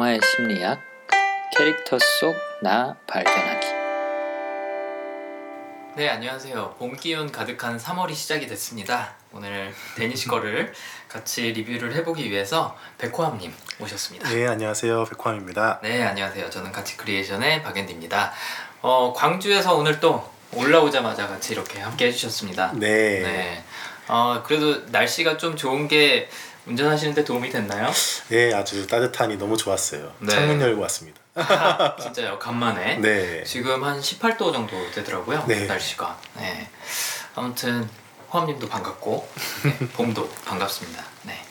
영화의 심리학, 캐릭터 속 나 발견하기. 네, 안녕하세요. 봄 기운 가득한 3월이 시작이 됐습니다. 오늘 대니쉬 걸을 같이 리뷰를 해보기 위해서 백호암님 오셨습니다. 네, 안녕하세요. 백호암입니다. 네, 안녕하세요. 저는 같이 크리에이션의 박앤디입니다. 어, 광주에서 오늘 또 올라오자마자 같이 이렇게 함께 해주셨습니다. 네. 네. 어, 그래도 날씨가 좀 좋은 게 운전하시는데 도움이 됐나요? 네, 아주 따뜻하니 너무 좋았어요. 네. 창문 열고 왔습니다. 아, 진짜요. 간만에. 네. 지금 한 18도 정도 되더라고요. 네. 날씨가. 네. 아무튼 호암님도 반갑고 네, 봄도 반갑습니다. 네.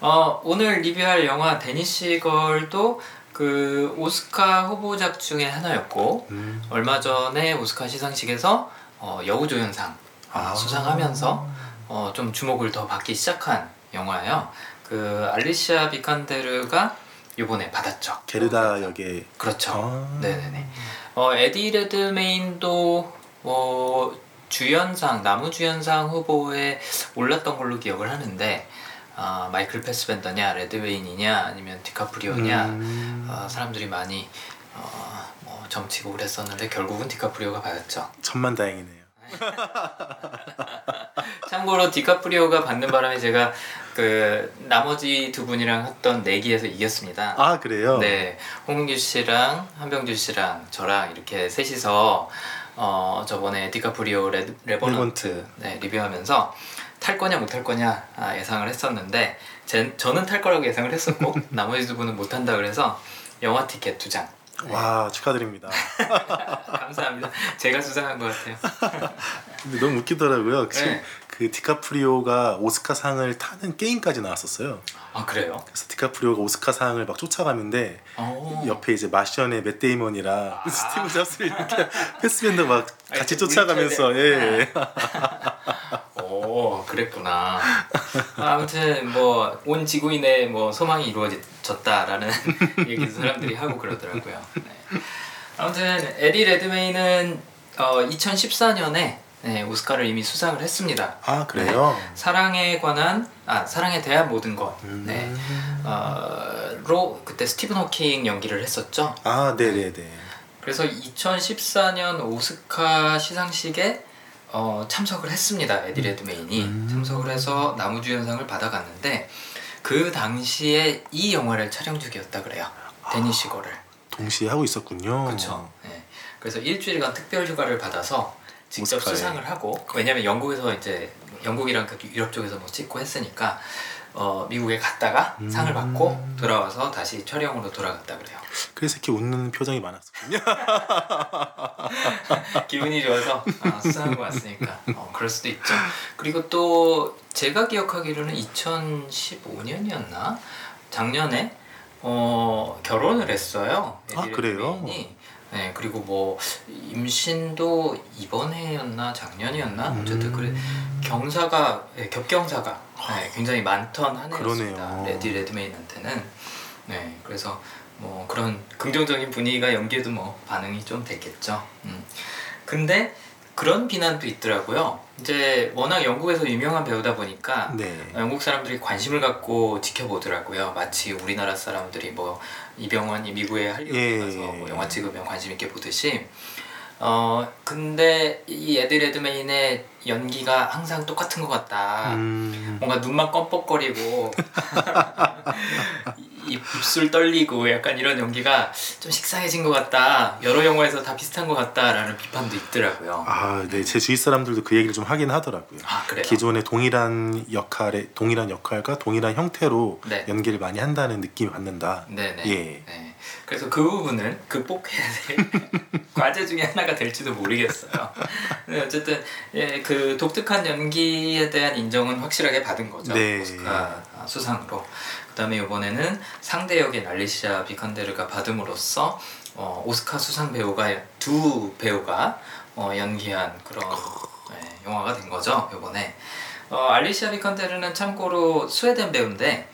어, 오늘 리뷰할 영화 데니시걸도 그 오스카 후보작 중에 하나였고 음. 얼마 전에 오스카 시상식에서 어, 여우조연상 아. 수상하면서 어, 좀 주목을 더 받기 시작한 영화예요. 그 알리시아 비칸데르가 이번에 받았죠. 게르다 역에 그렇죠. 아. 네네네. 어, 에디 레드메인도 어, 주연상 남우 주연상 후보에 올랐던 걸로 기억을 하는데 아, 마이클 패스벤더냐 레드메인이냐 아니면 디카프리오냐 음. 어, 사람들이 많이 어, 뭐 점치고 그랬었는데 결국은 디카프리오가 받았죠. 천만 다행이네요. 참고로 디카프리오가 받는 바람에 제가 그 나머지 두 분이랑 했던 내기에서 이겼습니다. 아, 그래요? 네, 홍민규 씨랑 한병준 씨랑 저랑 이렇게 셋이서 어 저번에 디카프리오 레, 레버넌트. 네, 리뷰하면서 탈 거냐 못 탈 거냐 아, 예상을 했었는데 제, 저는 탈 거라고 예상을 했었고 나머지 두 분은 못 탄다 그래서 영화 티켓 두 장. 와, 축하드립니다. 감사합니다. 제가 수상한 것 같아요. 근데 너무 웃기더라고요. 네. 그 디카프리오가 오스카상을 타는 게임까지 나왔었어요. 아 그래요? 그래서 디카프리오가 오스카상을 막 쫓아가는데 어. 옆에 이제 마션의 맷 데이먼이랑 아. 스티브 잡스를 이렇게 패스벤더 막 같이 좀 쫓아가면서 우리처럼. 예. 오 그랬구나. 아무튼 뭐 온 지구인의 뭐 소망이 이루어졌다라는 얘기 사람들이 하고 그러더라고요. 네. 아무튼 에디 레드메인은 어, 2014년에 네, 오스카를 이미 수상을 했습니다. 아, 그래요? 사랑에 관한 아 사랑에 대한 모든 것. 음. 네. 어, 로 그때 스티븐 호킹 연기를 했었죠. 아, 네, 네, 네. 그래서 2014년 오스카 시상식에 어, 참석을 했습니다. 에디 레드메인이 음. 참석을 해서 나무주연상을 받아갔는데 그 당시에 이 영화를 촬영 중이었다 그래요. 데니시거를. 동시에 하고 있었군요. 그렇죠. 네. 그래서 일주일간 특별 휴가를 받아서 직접 오스카에. 수상을 하고 왜냐면 영국에서 이제 영국이랑 그 유럽 쪽에서 뭐 찍고 했으니까 어, 미국에 갔다가 음. 상을 받고 돌아와서 다시 촬영으로 돌아갔다 그래요. 그래서 이렇게 웃는 표정이 많았었군요. 기분이 좋아서 아, 수상한 거 같으니까 어, 그럴 수도 있죠. 그리고 또 제가 기억하기로는 2015년이었나 작년에 어, 결혼을 했어요. 아, 그래요? 네 그리고 뭐 임신도 이번 해였나 작년이었나 어쨌든 그래 경사가 네, 겹경사가 네, 굉장히 많던 한 해였습니다. 에디 레드메인한테는 네 그래서 뭐 그런 긍정적인 분위기가 연기에도 뭐 반영이 좀 됐겠죠. 음. 근데 그런 비난도 있더라고요. 이제 워낙 영국에서 유명한 배우다 보니까 네. 영국 사람들이 관심을 갖고 지켜보더라고요. 마치 우리나라 사람들이 뭐 이병헌이 미국에 할리우드에 예, 가서 예, 뭐 예. 영화 찍으면 관심 있게 보듯이 어 근데 이 에드 레드메인의 연기가 항상 똑같은 것 같다. 음, 뭔가 눈만 껌뻑거리고 입, 입술 떨리고 약간 이런 연기가 좀 식상해진 것 같다. 여러 영화에서 다 비슷한 것 같다라는 비판도 있더라고요. 아, 네. 제 주위 사람들도 그 얘기를 좀 하긴 하더라고요. 아 그래요? 기존의 동일한 역할에 동일한 역할과 동일한 형태로 네. 연기를 많이 한다는 느낌이 받는다. 네네. 예. 네. 그래서 그 부분은 극복해야 될 과제 중에 하나가 될지도 모르겠어요. 네, 어쨌든 예, 그 독특한 연기에 대한 인정은 확실하게 받은 거죠. 네. 오스카 수상으로. 그다음에 이번에는 상대 역인 알리시아 비칸데르가 받음으로써 어, 오스카 수상 배우가 두 배우가 어, 연기한 그런 네, 영화가 된 거죠. 이번에 어, 알리시아 비칸데르는 참고로 스웨덴 배우인데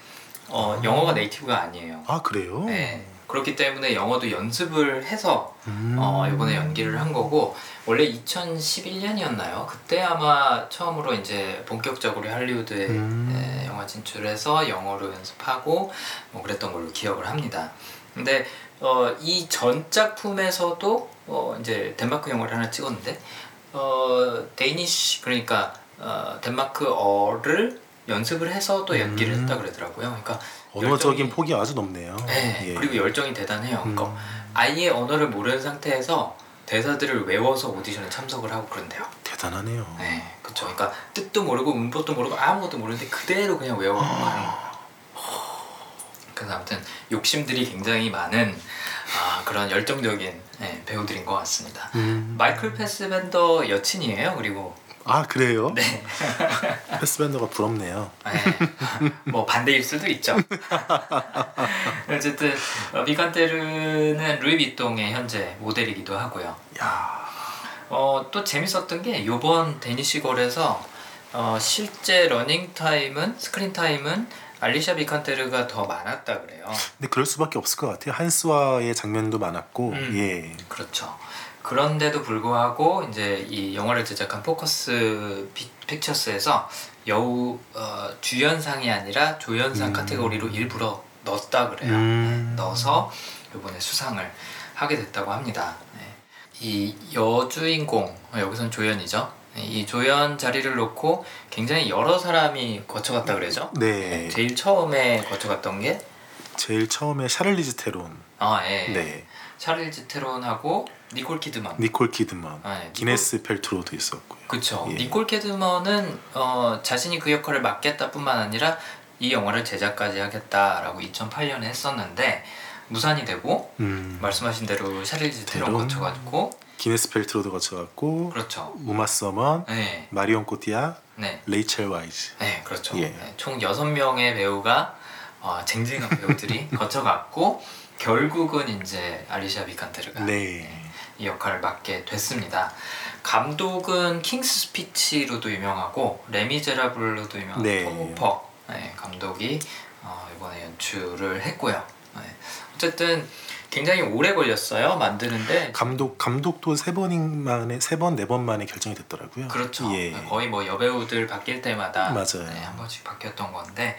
어, 영어가 네이티브가 아니에요. 아, 그래요? 네. 그렇기 때문에 영어도 연습을 해서 음. 어, 이번에 연기를 한 거고 원래 2011년이었나요? 그때 아마 처음으로 이제 본격적으로 할리우드에 음. 예, 영화 진출해서 영어로 연습하고 뭐 그랬던 걸로 기억을 합니다. 근데 어, 이 전 작품에서도 어, 이제 덴마크 영화를 하나 찍었는데 어, Danish 그러니까 어, 덴마크어를 연습을 해서 또 연기를 음. 했다 그러더라고요. 그러니까 언어적인 열정이- 폭이 아주 높네요. 네, 예. 그리고 열정이 대단해요. 음. 그러니까 아예 언어를 모르는 상태에서 대사들을 외워서 오디션에 참석을 하고 그런대요. 대단하네요. 네, 그렇죠. 그러니까 뜻도 모르고 문법도 모르고 아무것도 모르는데 그대로 그냥 하는 거예요. 그래서 아무튼 욕심들이 굉장히 많은 아, 그런 열정적인 네, 배우들인 것 같습니다. 음. 마이클 패스벤더 여친이에요. 그리고 아 그래요? 네, 패스벤더가 부럽네요. 네. 뭐 반대일 수도 있죠. 어쨌든 어, 비칸데르는 루이비통의 현재 모델이기도 하고요. 야, 어, 또 재밌었던 게 이번 대니쉬 걸에서 어, 실제 러닝 타임은 스크린 타임은 알리샤 비칸테르가 더 많았다 그래요. 근데 그럴 수밖에 없을 것 같아요. 한스와의 장면도 많았고, 음. 예, 그렇죠. 그런데도 불구하고 이제 이 영화를 제작한 포커스 피, 픽처스에서 여우 어, 주연상이 아니라 조연상 음. 카테고리로 일부러 넣었다 그래요. 음. 넣어서 이번에 수상을 하게 됐다고 합니다. 네. 이 여주인공 어, 여기선 조연이죠. 네, 이 조연 자리를 놓고 굉장히 여러 사람이 거쳐갔다 그러죠. 네. 제일 처음에 거쳐갔던 게 제일 처음에 샤를리즈 테론, 아, 예. 네, 샤를리즈 테론하고 니콜 키드만. 니콜 키드먼, 아, 예. 기네스 펠트로도 있었고요. 그쵸. 예. 니콜 키드먼은 어, 자신이 그 역할을 맡겠다뿐만 아니라 이 영화를 제작까지 하겠다라고 2008년에 했었는데 무산이 되고 음, 말씀하신 대로 샤를리즈 테론. 거쳐가지고 기네스 펠트로도 거쳐갔고, 그렇죠. 우마 서먼, 네, 마리온 코티아, 네, 레이첼 와이즈. 네, 그렇죠. 예. 네, 총 여섯 명의 배우가 어, 쟁쟁한 배우들이 거쳐갔고 결국은 이제 알리샤 비칸데르가 네, 이 역할을 맡게 됐습니다. 감독은 킹스 스피치로도 유명하고 레미제라블로도 유명한 네. 톰 호퍼 네, 감독이 어, 이번에 연출을 했고요. 네. 어쨌든 굉장히 오래 걸렸어요 만드는데 감독 감독도 세 번인 만에 세 번 네 번 만에 결정이 됐더라고요. 그렇죠. 예. 거의 뭐 여배우들 바뀔 때마다 맞아요. 네, 한 번씩 바뀌었던 건데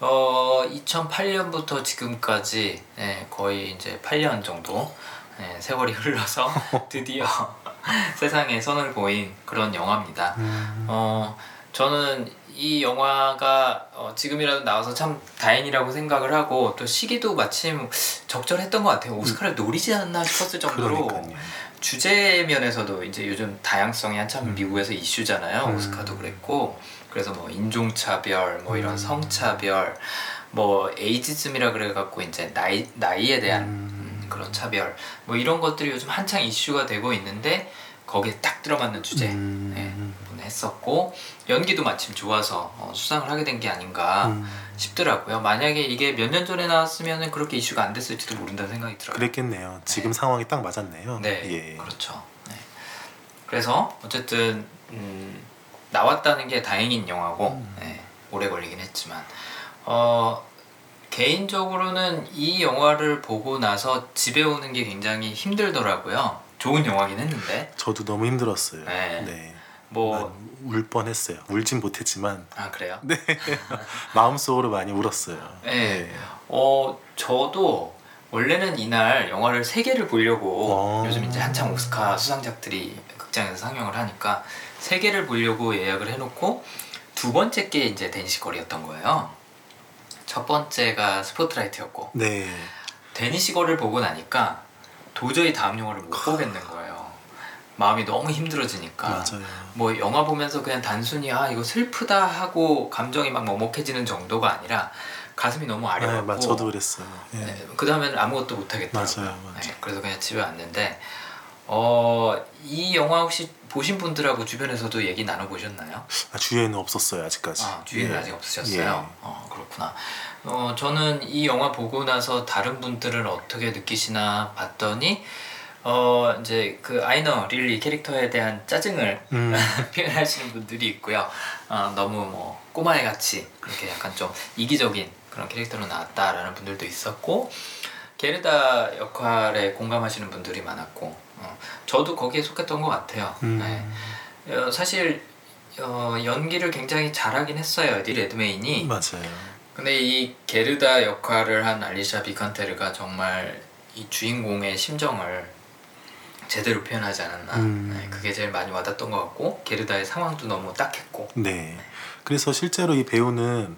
어 2008년부터 지금까지 네, 거의 이제 8년 정도 네, 세월이 흘러서 드디어 세상에 선을 보인 그런 영화입니다. 음, 어 저는 이 영화가 어, 지금이라도 나와서 참 다행이라고 생각을 하고 또 시기도 마침 적절했던 것 같아요. 오스카를 노리지 않나 싶었을 정도로 그러니까요. 주제 면에서도 이제 요즘 다양성이 한참 미국에서 이슈잖아요. 음. 오스카도 그랬고 그래서 뭐 인종차별, 뭐 이런 음. 성차별, 뭐 에이지즘이라 그래갖고 이제 나이 나이에 대한 음. 음, 그런 차별, 뭐 이런 것들이 요즘 한창 이슈가 되고 있는데 거기에 딱 들어맞는 주제 음. 네, 했었고 연기도 마침 좋아서 어, 수상을 하게 된 게 아닌가 음, 싶더라고요. 만약에 이게 몇 년 전에 나왔으면 그렇게 이슈가 안 됐을지도 모른다는 생각이 들어요. 그랬겠네요. 지금 상황이 딱 맞았네요. 네, 예. 그렇죠. 네. 그래서 어쨌든 음, 나왔다는 게 다행인 영화고 음. 네, 오래 걸리긴 했지만 어, 개인적으로는 이 영화를 보고 나서 집에 오는 게 굉장히 힘들더라고요. 좋은 영화긴 했는데 저도 너무 힘들었어요. 네. 네. 뭐 많이 울 뻔했어요. 울진 못했지만 아 그래요? 네. 마음속으로 많이 울었어요. 네. 어 저도 원래는 이날 영화를 세 개를 보려고 어. 요즘 이제 한창 오스카 수상작들이 극장에서 상영을 하니까 세 개를 보려고 예약을 해놓고 두 번째 게 이제 데니시걸이었던 거예요. 첫 번째가 스포트라이트였고 네. 데니시걸을 보고 나니까 도저히 다음 영화를 못 보겠는 거예요. 마음이 너무 힘들어지니까. 맞아요. 뭐 영화 보면서 그냥 단순히 아 이거 슬프다 하고 감정이 막 먹먹해지는 정도가 아니라 가슴이 너무 네, 아려갖고 맞 저도 그랬어요. 예. 네, 그 다음에는 아무것도 못 하겠더라고요. 맞아요, 맞아요. 네, 그래서 그냥 집에 왔는데 어, 이 영화 혹시 보신 분들하고 주변에서도 얘기 나눠 보셨나요? 아, 주위에는 없었어요 아직까지. 아 주위에는 예. 아직 없으셨어요. 예. 어 그렇구나. 어 저는 이 영화 보고 나서 다른 분들은 어떻게 느끼시나 봤더니 어 이제 그 아이너 릴리 캐릭터에 대한 짜증을 음. 표현하시는 분들이 있고요. 어, 너무 뭐 꼬마애 같이 그렇게 약간 좀 이기적인 그런 캐릭터로 나왔다라는 분들도 있었고 게르다 역할에 공감하시는 분들이 많았고 어, 저도 거기에 속했던 것 같아요. 음. 네. 어, 사실 어, 연기를 굉장히 잘하긴 했어요 에디 레드메인이. 맞아요. 근데 이 게르다 역할을 한 알리샤 비칸테르가 정말 이 주인공의 심정을 제대로 표현하지 않았나. 음. 네, 그게 제일 많이 와닿던 것 같고 게르다의 상황도 너무 딱했고. 네. 그래서 실제로 이 배우는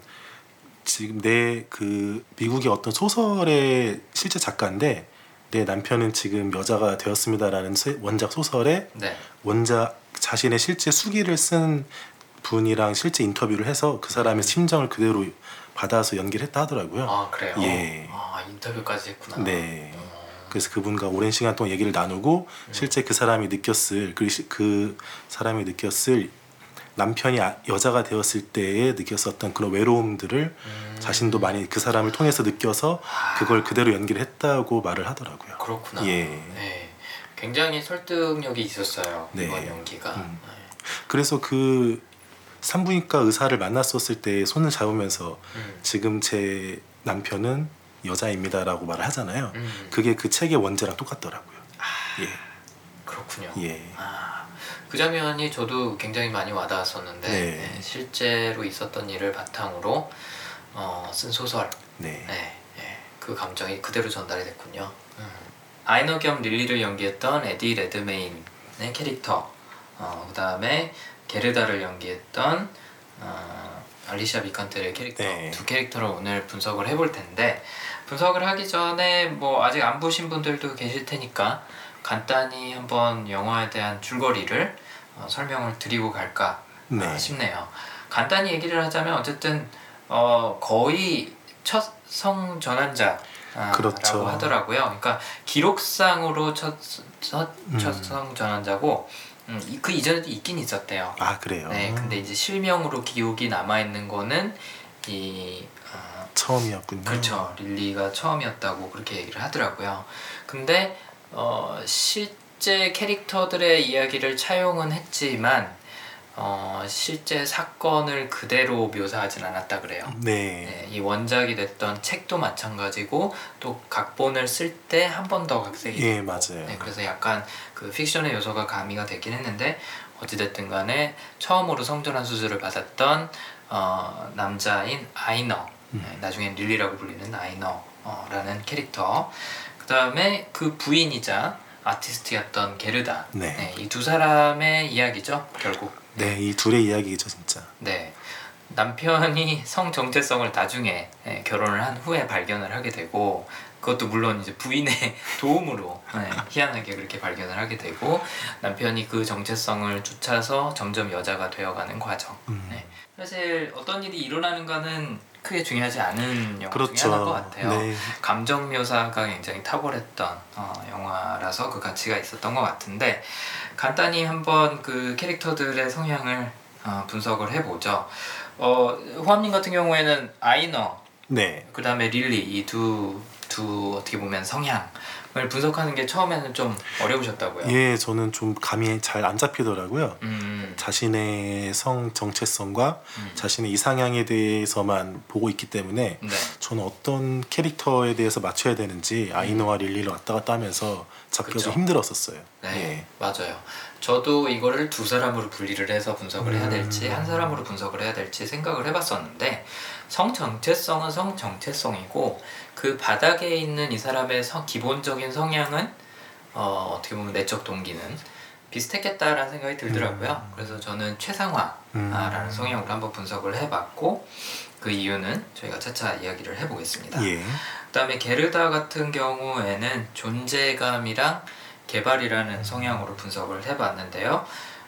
지금 내 그 미국의 어떤 소설의 실제 작가인데 내 남편은 지금 여자가 되었습니다라는 세- 원작 소설의 네. 원작 자신의 실제 수기를 쓴 분이랑 실제 인터뷰를 해서 그 사람의 심정을 그대로 받아서 연기를 했다 하더라고요. 아 그래요. 예. 아 인터뷰까지 했구나. 네. 어, 그래서 그분과 오랜 시간 동안 얘기를 나누고 실제 그 사람이 느꼈을 그, 시- 그 사람이 느꼈을 남편이 아- 여자가 되었을 때에 느꼈었던 그런 외로움들을 음. 자신도 많이 그 사람을 통해서 느껴서 그걸 그대로 연기를 했다고 말을 하더라고요. 그렇구나. 예. 네. 굉장히 설득력이 있었어요. 네. 이번 연기가. 음. 네. 그래서 그 산부인과 의사를 만났었을 때 손을 잡으면서 음. 지금 제 남편은 여자입니다라고 말을 하잖아요. 음. 그게 그 책의 원제랑 똑같더라고요. 그렇군요. 예. 예. 아, 그 장면이 저도 굉장히 많이 와닿았었는데 네. 네, 실제로 있었던 일을 바탕으로 어, 쓴 소설. 네. 네, 네, 그 감정이 그대로 전달이 됐군요. 음. 아이너 겸 릴리를 연기했던 에디 레드메인의 캐릭터, 어, 그 다음에 게르다를 연기했던 어, 알리샤 비칸테의 캐릭터 네. 두 캐릭터를 오늘 분석을 해볼 텐데 분석을 하기 전에 뭐 아직 안 보신 분들도 계실 테니까 간단히 한번 영화에 대한 줄거리를 어, 설명을 드리고 갈까 네. 아, 싶네요. 간단히 얘기를 하자면 어쨌든 어, 거의 첫 성 전환자. 아, 그렇죠. 라고 하더라고요. 그러니까 기록상으로 첫, 첫, 음. 전환자고 음, 이- 그 이전에도 있긴 있었대요. 아 그래요. 네, 근데 이제 실명으로 기록이 남아 있는 거는 이 어, 처음이었군요. 그렇죠. 릴리가 처음이었다고 그렇게 얘기를 하더라고요. 근데 어, 실제 캐릭터들의 이야기를 차용은 했지만 어, 실제 사건을 그대로 묘사하진 않았다 그래요. 네. 네, 이 원작이 됐던 책도 마찬가지고 또 각본을 쓸 때 한 번 더 각색이 예, 맞아요. 네, 그래서 약간 그 픽션의 요소가 가미가 되긴 했는데 어찌됐든 간에 처음으로 성전환 수술을 받았던 어, 남자인 아이너 음. 네, 나중엔 릴리라고 불리는 아이너라는 캐릭터 그 다음에 그 부인이자 아티스트였던 게르다 네. 이두 사람의 이야기죠 결국 네, 이 둘의 이야기죠, 진짜. 네. 남편이 성 정체성을 나중에 예, 결혼을 한 후에 발견을 하게 되고 그것도 물론 이제 부인의 도움으로 예, 희한하게 그렇게 발견을 하게 되고 남편이 그 정체성을 쫓아서 점점 여자가 되어가는 과정. 음. 네. 사실 어떤 일이 일어나는가는 크게 중요하지 않은 영화 중에 그렇죠. 하나인 것 같아요. 네. 감정 묘사가 굉장히 탁월했던 어, 영화라서 그 가치가 있었던 것 같은데 간단히 한번 그 캐릭터들의 성향을 어, 분석을 해보죠. 어, 호암님 같은 경우에는 아이너, 네. 그 다음에 릴리 이 두 두 어떻게 보면 성향을 분석하는 게 처음에는 좀 어려우셨다고요. 예, 저는 좀 감이 잘 안 잡히더라고요. 음, 자신의 성 정체성과 음. 자신의 이상향에 대해서만 보고 있기 때문에 네. 저는 어떤 캐릭터에 대해서 맞춰야 되는지 아이노와 릴리를 왔다 갔다 하면서 잡기가. 좀 힘들었었어요. 네, 예. 맞아요. 저도 이거를 두 사람으로 분리를 해서 분석을 해야 될지 음. 한 사람으로 분석을 해야 될지 생각을 해봤었는데 성 정체성은 성 정체성이고 그 바닥에 있는 이 사람의 성, 기본적인 성향은 어, 어떻게 보면 내적 동기는 비슷했겠다라는 생각이 들더라고요. 음. 그래서 저는 최상화라는 음. 성향으로 한번 분석을 해봤고 그 이유는 저희가 차차 이야기를 해보겠습니다. 예. 그다음에 게르다 같은 경우에는 존재감이랑 개발이라는 성향으로 분석을 해봤는데요.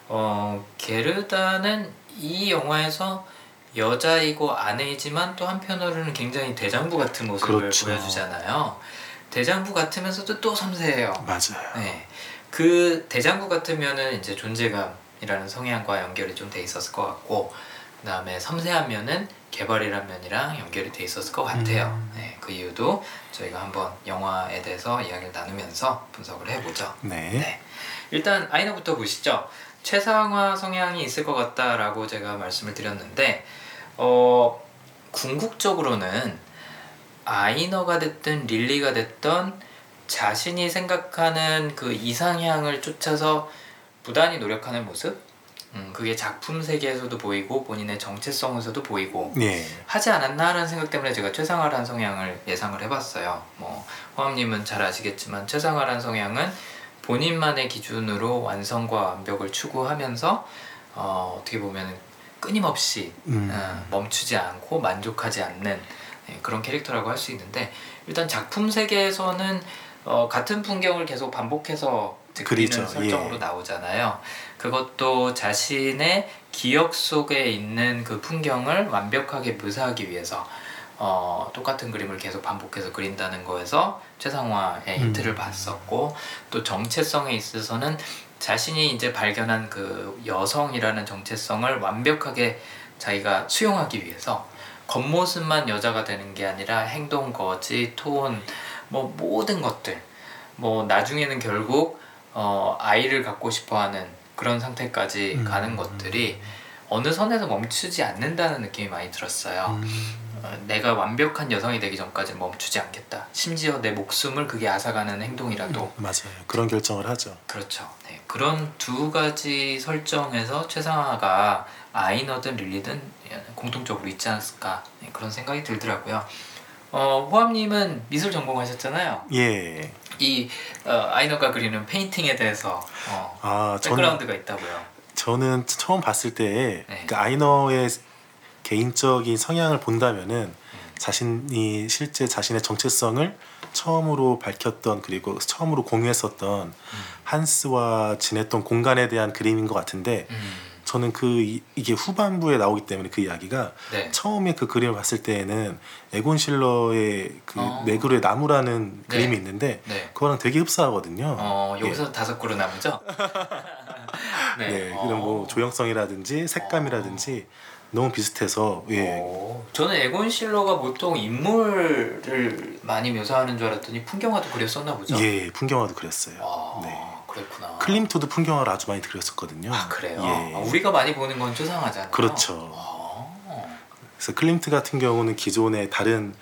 어, 게르다는 이 영화에서 여자이고 아내이지만 또 한편으로는 굉장히 대장부 같은 모습을 그렇죠. 보여주잖아요. 대장부 같으면서도 또 섬세해요. 맞아요. 네. 그 대장부 같으면은 이제 존재감이라는 성향과 연결이 좀 돼 있었을 것 같고 그다음에 섬세한 면은 개발이라는 면이랑 연결이 돼 있었을 것 같아요. 음. 네, 그 이유도 저희가 한번 영화에 대해서 이야기를 나누면서 분석을 해보죠. 네. 네. 일단 아이너부터 보시죠. 최상화 성향이 있을 것 같다라고 제가 말씀을 드렸는데 어, 궁극적으로는 아이너가 됐든 릴리가 됐던 자신이 생각하는 그 이상향을 쫓아서 부단히 노력하는 모습 음, 그게 작품 세계에서도 보이고 본인의 정체성에서도 보이고 예. 하지 않았나라는 생각 때문에 제가 최상화란 성향을 예상을 해봤어요. 뭐 호암님은 잘 아시겠지만 최상화란 성향은 본인만의 기준으로 완성과 완벽을 추구하면서 어, 어떻게 보면 끊임없이 음. 어, 멈추지 않고 만족하지 않는 예, 그런 캐릭터라고 할 수 있는데 일단 작품 세계에서는 어, 같은 풍경을 계속 반복해서 그리는 그리죠. 설정으로 예. 나오잖아요. 그것도 자신의 기억 속에 있는 그 풍경을 완벽하게 묘사하기 위해서 어, 똑같은 그림을 계속 반복해서 그린다는 거에서 최상화의 음. 힌트를 봤었고 또 정체성에 있어서는 자신이 이제 발견한 그 여성이라는 정체성을 완벽하게 자기가 수용하기 위해서 겉모습만 여자가 되는 게 아니라 행동, 거지, 톤, 뭐 모든 것들 뭐 나중에는 결국 어, 아이를 갖고 싶어하는 그런 상태까지 음. 가는 것들이 어느 선에서 멈추지 않는다는 느낌이 많이 들었어요. 음. 어, 내가 완벽한 여성이 되기 전까지 멈추지 않겠다. 심지어 내 목숨을 그게 앗아가는 행동이라도 맞아요. 그런 결정을 하죠. 그렇죠. 네, 그런 두 가지 설정에서 초상화가 아이너든 릴리든 공통적으로 있지 않았을까 네, 그런 생각이 들더라고요. 어, 호암님은 미술 전공하셨잖아요. 예. 이 어, 아이너가 그리는 painting에 대해서 어, 아, 저는 background가 있다고요. 저는 처음 봤을 때 네. 그 아이너의 개인적인 성향을 본다면은 음. 자신이 실제 자신의 정체성을 처음으로 밝혔던 그리고 처음으로 공유했었던 음. 한스와 지냈던 공간에 대한 그림인 것 같은데 음, 저는 그 이, 이게 후반부에 나오기 때문에 그 이야기가 네. 처음에 그 그림을 봤을 때에는 에곤 실러의 그 어. 네그로의 나무라는 네. 그림이 있는데 네. 그거랑 되게 흡사하거든요. 어, 예. 여기서 다섯 그루 남죠? 네, 어. 그런 뭐 조형성이라든지 색감이라든지 너무 비슷해서 예. 오, 저는 에곤 실러가 보통 인물을 많이 묘사하는 줄 알았더니 풍경화도 그렸었나 보죠. 예, 풍경화도 그렸어요. 아, 네. 그랬구나. 클림트도 풍경화를 아주 많이 그렸었거든요. 아 그래요. 예. 아, 우리가 많이 보는 건 초상화잖아요. 그렇죠. 아, 그래서 클림트 같은 경우는 기존의 다른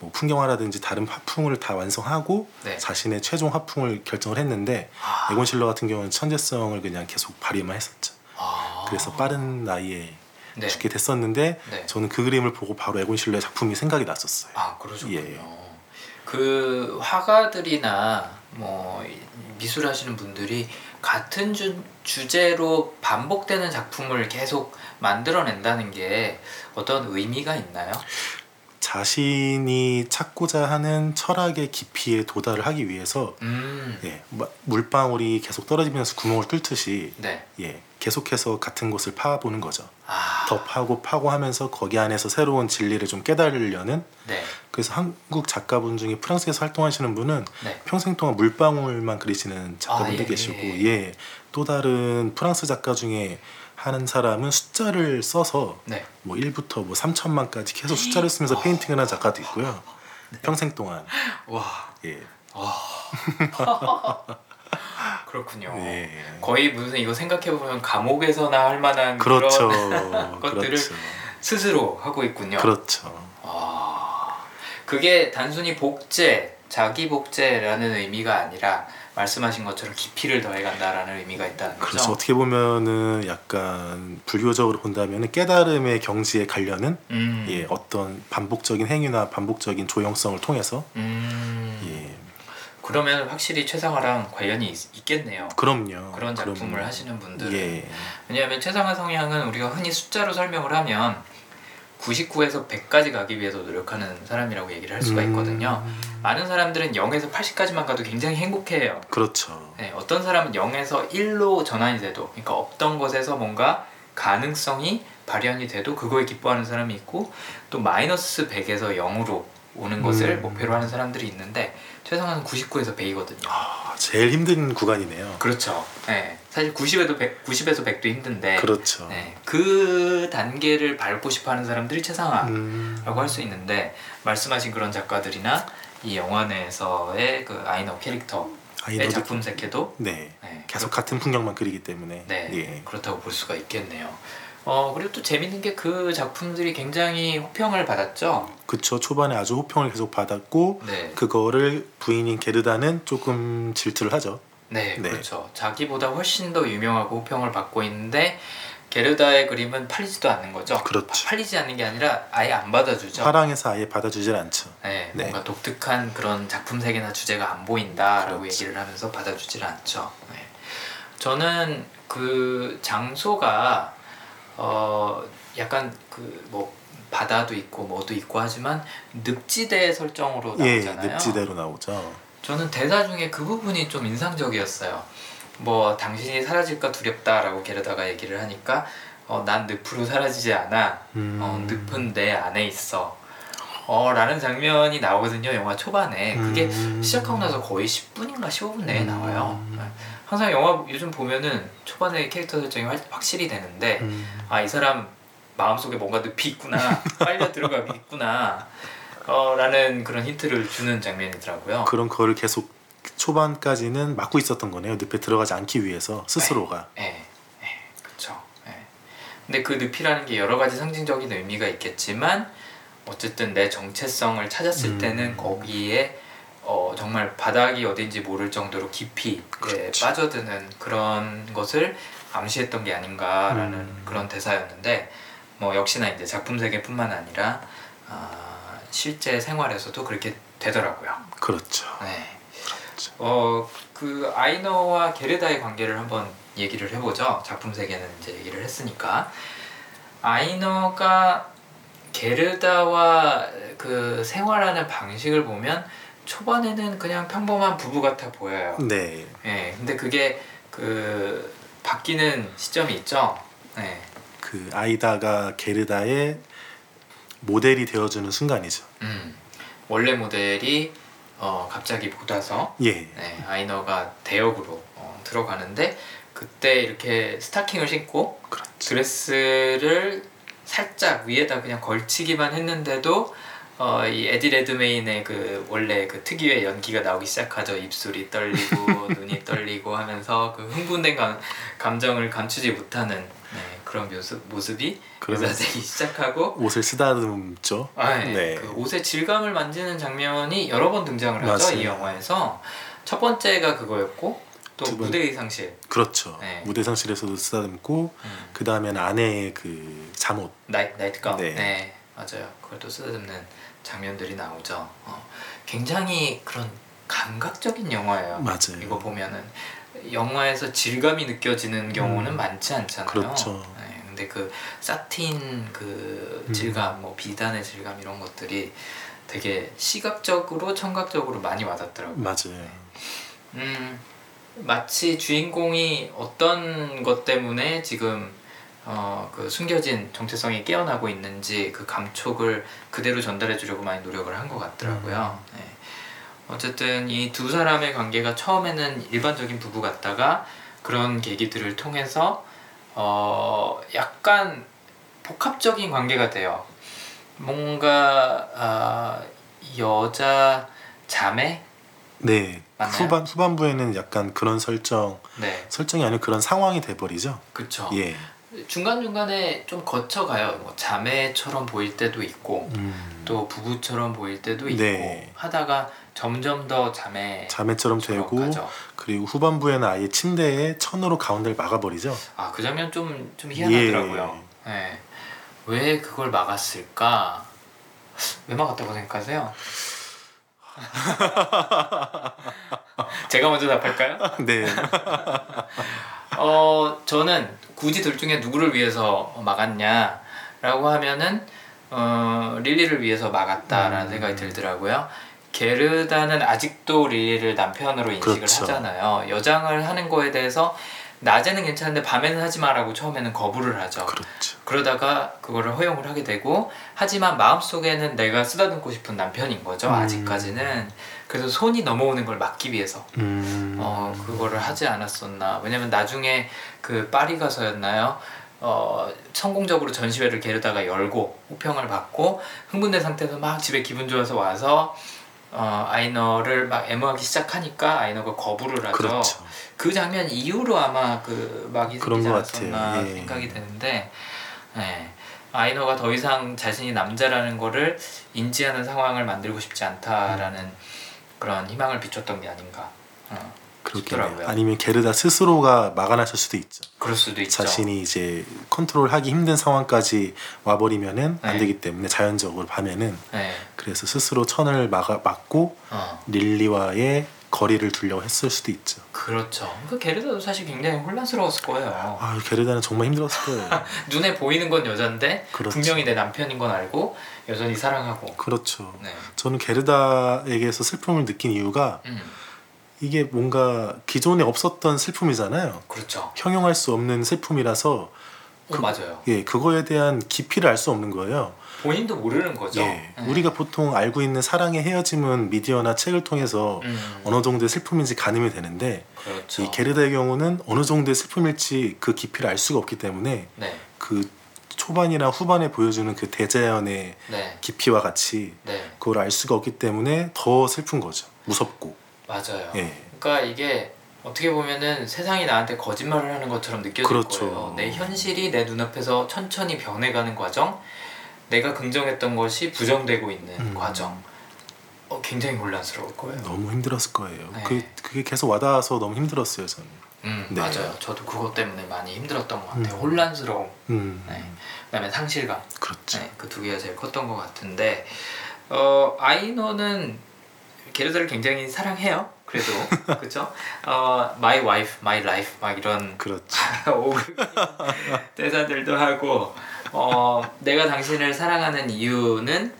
뭐 풍경화라든지 다른 화풍을 다 완성하고 네. 자신의 최종 화풍을 결정을 했는데 아, 에곤 실러 같은 경우는 천재성을 그냥 계속 발휘만 했었죠. 아. 그래서 빠른 나이에 네. 죽게 됐었는데 네. 저는 그 그림을 보고 바로 에곤 실러의 작품이 생각이 났었어요. 아 그러셨군요. 예. 그 화가들이나 뭐 미술하시는 분들이 같은 주, 주제로 반복되는 작품을 계속 만들어낸다는 게 어떤 의미가 있나요? 자신이 찾고자 하는 철학의 깊이에 도달을 하기 위해서 음, 예, 마- 물방울이 계속 떨어지면서 구멍을 뚫듯이 네. 예, 계속해서 같은 곳을 파보는 거죠. 아, 더 파고 파고 하면서 거기 안에서 새로운 진리를 좀 깨달으려는 네, 그래서 한국 작가분 중에 프랑스에서 활동하시는 분은 네. 평생 동안 물방울만 그리시는 작가분도 아, 예, 계시고 예. 예, 또 다른 프랑스 작가 중에 하는 사람은 숫자를 써서 네. 뭐 1부터 뭐 3천만까지 계속 숫자를 쓰면서 painting을 한 작가도 있고요. 네. 평생 동안 와, 예. 와. 그렇군요. 예. 거의 무슨 이거 생각해 보면 감옥에서나 할 만한 그렇죠. 그런 것들을 그렇죠. 스스로 하고 있군요. 그렇죠. 아, 그게 단순히 복제, 자기 복제라는 의미가 아니라 말씀하신 것처럼 깊이를 더해간다라는 의미가 있다는 거죠. 그렇죠. 어떻게 보면은 약간 불교적으로 본다면은 깨달음의 경지에 가려는 음, 예, 어떤 반복적인 행위나 반복적인 조형성을 통해서 음, 예. 그러면 확실히 최상화랑 관련이 있, 겠네요 그럼요. 그런 작품을 그럼요. 하시는 분들은 예. 왜냐하면 최상화 성향은 우리가 흔히 숫자로 설명을 하면 99에서 100까지 가기 위해서 노력하는 사람이라고 얘기를 할 수가 있거든요. 음, 많은 사람들은 0에서 80까지만 가도 굉장히 행복해해요. 그렇죠. 네, 어떤 사람은 0에서 1로 전환이 돼도 그러니까 없던 것에서 뭔가 가능성이 발현이 돼도 그거에 기뻐하는 사람이 있고 또 마이너스 100에서 0으로 오는 것을 음. 목표로 하는 사람들이 있는데 최상화는 99에서 100이거든요. 아, 제일 힘든 구간이네요. 그렇죠. 네, 사실 90에도 100, 90에서 100도 힘든데 그렇죠. 네, 그 단계를 밟고 싶어 하는 사람들이 최상화라고 음, 할수 있는데 말씀하신 그런 작가들이나 이 영화 내에서의 그 아이너 캐릭터의 아이너도 작품 세계도 네. 네, 계속 같은 풍경만 그리기 때문에 네 예. 그렇다고 볼 수가 있겠네요. 어 그리고 또 재밌는 게 그 작품들이 굉장히 호평을 받았죠. 그쵸 초반에 아주 호평을 계속 받았고 네. 그거를 부인인 게르다는 조금 질투를 하죠. 네, 네. 그렇죠. 자기보다 훨씬 더 유명하고 호평을 받고 있는데 게르다의 그림은 팔리지도 않는 거죠. 그렇죠. 팔리지 않는 게 아니라 아예 안 받아주죠. 화랑에서 아예 받아주질 않죠. 네, 네. 뭔가 독특한 그런 작품 색이나 주제가 안 보인다라고 그렇죠. 얘기를 하면서 받아주질 않죠. 네. 저는 그 장소가 어 약간 그뭐 바다도 있고 뭐도 있고 하지만 늪지대 설정으로 예, 나오잖아요. 늪지대로 나오죠. 저는 대사 중에 그 부분이 좀 인상적이었어요. 뭐 당신이 사라질까 두렵다라고 게르다가 얘기를 하니까 어, 난 늪으로 사라지지 않아. 음. 어, 늪은 내 안에 있어. 어, 라는 장면이 나오거든요. 영화 초반에. 그게 음. 시작하고 나서 거의 10분인가 15분 내에 음. 나와요. 네. 항상 영화 요즘 보면은 초반에 캐릭터 설정이 확- 확실히 되는데 음. 아이 사람 마음속에 뭔가 늪이 있구나 빨려 들어가겠구나 어, 라는 그런 힌트를 주는 장면이더라고요. 그런 거를 계속 초반까지는 막고 있었던 거네요. 늪에 들어가지 않기 위해서 스스로가. 예, 예, 그렇죠. 예. 근데 그 늪이라는 게 여러 가지 상징적인 의미가 있겠지만 어쨌든 내 정체성을 찾았을 음. 때는 거기에 어, 정말 바닥이 어딘지 모를 정도로 깊이 예, 그렇죠. 빠져드는 그런 것을 암시했던 게 아닌가라는 음. 그런 대사였는데 뭐 역시나 이제 작품 세계뿐만 아니라 아, 실제 생활에서도 그렇게 되더라고요. 그렇죠. 네. 그렇죠. 어, 그 아이너와 게르다의 관계를 한번 얘기를 해보죠. 작품 세계는 이제 얘기를 했으니까 아이너가 게르다와 그 생활하는 방식을 보면 초반에는 그냥 평범한 부부 같아 보여요. 네. 예, 근데 그게 그 바뀌는 시점이 있죠. 네, 그 아이다가 게르다의 모델이 되어주는 순간이죠. 음, 원래 모델이 어, 갑자기 못 와서 예. 네, 아이너가 대역으로 어, 들어가는데 그때 이렇게 스타킹을 신고 그렇죠. 드레스를 살짝 위에다 그냥 걸치기만 했는데도 어, 이 에디 레드메인의 그 원래 그 특유의 연기가 나오기 시작하죠. 입술이 떨리고 눈이 떨리고 하면서 그 흥분된 감, 감정을 감추지 못하는 네, 그런 모습, 모습이 그러면서 묘사되기 시작하고 옷을 쓰다듬죠. 아, 네. 네. 그 옷의 질감을 만지는 장면이 여러 번 등장을 하죠 맞아요. 이 영화에서 첫 번째가 그거였고 또 무대 의상실 그렇죠. 네. 무대 상실에서도 쓰다듬고 음, 그 다음에는 아내의 그 잠옷. 나이, 나이트 가운 네. 네. 맞아요 그걸 또 쓰다듬는 장면들이 나오죠 어, 굉장히 그런 감각적인 영화예요 맞아요. 이거 보면은 영화에서 질감이 느껴지는 경우는 음. 많지 않잖아요 그렇죠. 네, 근데 그 사틴 그 음. 질감 뭐 비단의 질감 이런 것들이 되게 시각적으로 청각적으로 많이 와닿더라고요. 맞아요. 음, 마치 주인공이 어떤 것 때문에 지금 어, 그 숨겨진 정체성이 깨어나고 있는지 그 감촉을 그대로 전달해 주려고 많이 노력을 한 것 같더라고요. 네. 어쨌든 이 두 사람의 관계가 처음에는 일반적인 부부 같다가 그런 계기들을 통해서 어, 약간 복합적인 관계가 돼요. 뭔가 아, 여자 자매 네. 맞나요? 후반 후반부에는 약간 그런 설정 네 설정이 아니고 그런 상황이 돼 버리죠. 그쵸 예. 중간 중간에 좀 거쳐가요. 뭐 자매처럼 보일 때도 있고 음. 또 부부처럼 보일 때도 있고 네. 하다가 점점 더 자매 자매처럼 되고 가죠. 그리고 후반부에는 아예 침대에 천으로 가운데를 막아버리죠. 아 그 장면 좀 좀 희한하더라고요. 예. 네. 왜 그걸 막았을까? 왜 막았다고 생각하세요? 제가 먼저 답할까요? 네. 어 저는 굳이 둘 중에 누구를 위해서 막았냐라고 하면은 어 릴리를 위해서 막았다라는 음. 생각이 들더라고요. 게르다는 아직도 릴리를 남편으로 인식을 그렇죠. 하잖아요. 여장을 하는 거에 대해서 낮에는 괜찮은데 밤에는 하지 마라고 처음에는 거부를 하죠. 그렇죠. 그러다가 그거를 허용을 하게 되고 하지만 마음속에는 내가 쓰다듬고 싶은 남편인 거죠. 음. 아직까지는. 그래서 손이 넘어오는 걸 막기 위해서 음. 어 그거를 하지 않았었나 왜냐면 나중에 그 파리 가서였나요 어 성공적으로 전시회를 게르다가 열고 호평을 받고 흥분된 상태에서 막 집에 기분 좋아서 와서 어 아이너를 막 애무하기 시작하니까 아이너가 거부를 하죠 그렇죠. 그 장면 이후로 아마 그 막이 생기지 같아요. 예. 생각이 되는데 네. 아이너가 더 이상 자신이 남자라는 거를 인지하는 상황을 만들고 싶지 않다라는 그런 희망을 비췄던 게 아닌가. 어, 그렇겠네요. 싶더라고요. 아니면 게르다 스스로가 막아놨을 수도 있죠. 그럴 수도 있죠. 자신이 이제 컨트롤하기 힘든 상황까지 와버리면은 안 네. 되기 때문에 자연적으로 밤에는 네. 그래서 스스로 천을 막아, 막고 어, 릴리와의 거리를 두려고 했을 수도 있죠. 그렇죠. 그 게르다도 사실 굉장히 혼란스러웠을 거예요. 아 게르다는 정말 힘들었을 거예요. 눈에 보이는 건 여잔데 그렇죠. 분명히 내 남편인 건 알고 여전히 사랑하고. 그렇죠. 네. 저는 게르다에게서 슬픔을 느낀 이유가 음, 이게 뭔가 기존에 없었던 슬픔이잖아요. 그렇죠. 형용할 수 없는 슬픔이라서 어, 맞아요. 예 그거에 대한 깊이를 알 수 없는 거예요. 본인도 모르는 거죠. 예, 네. 우리가 보통 알고 있는 사랑의 헤어짐은 미디어나 책을 통해서 음, 어느 정도의 슬픔인지 가늠이 되는데 그렇죠. 이 게르다의 경우는 어느 정도의 슬픔일지 그 깊이를 알 수가 없기 때문에 네, 그 초반이나 후반에 보여주는 그 대자연의 네, 깊이와 같이 네, 그걸 알 수가 없기 때문에 더 슬픈 거죠. 무섭고. 맞아요. 예. 그러니까 이게 어떻게 보면은 세상이 나한테 거짓말을 하는 것처럼 느껴질 그렇죠. 거예요. 내 현실이 내 눈앞에서 천천히 변해가는 과정, 내가 긍정했던 것이 부정되고 있는 음. 과정. 어, 굉장히 혼란스러울 거예요. 너무 힘들었을 거예요. 네. 그 그게 계속 와닿아서 너무 힘들었어요, 저는. 음, 네. 맞아요. 저도 그것 때문에 많이 힘들었던 것 같아요. 음. 혼란스러움, 음. 네. 그다음에 상실감. 그렇죠. 네, 그두 개가 제일 컸던 것 같은데 어, 아이너는 게르다를 굉장히 사랑해요. 그래도 그렇죠? 어, my wife, my life 막 이런 그렇죠. 대사들도 하고 어, 내가 당신을 사랑하는 이유는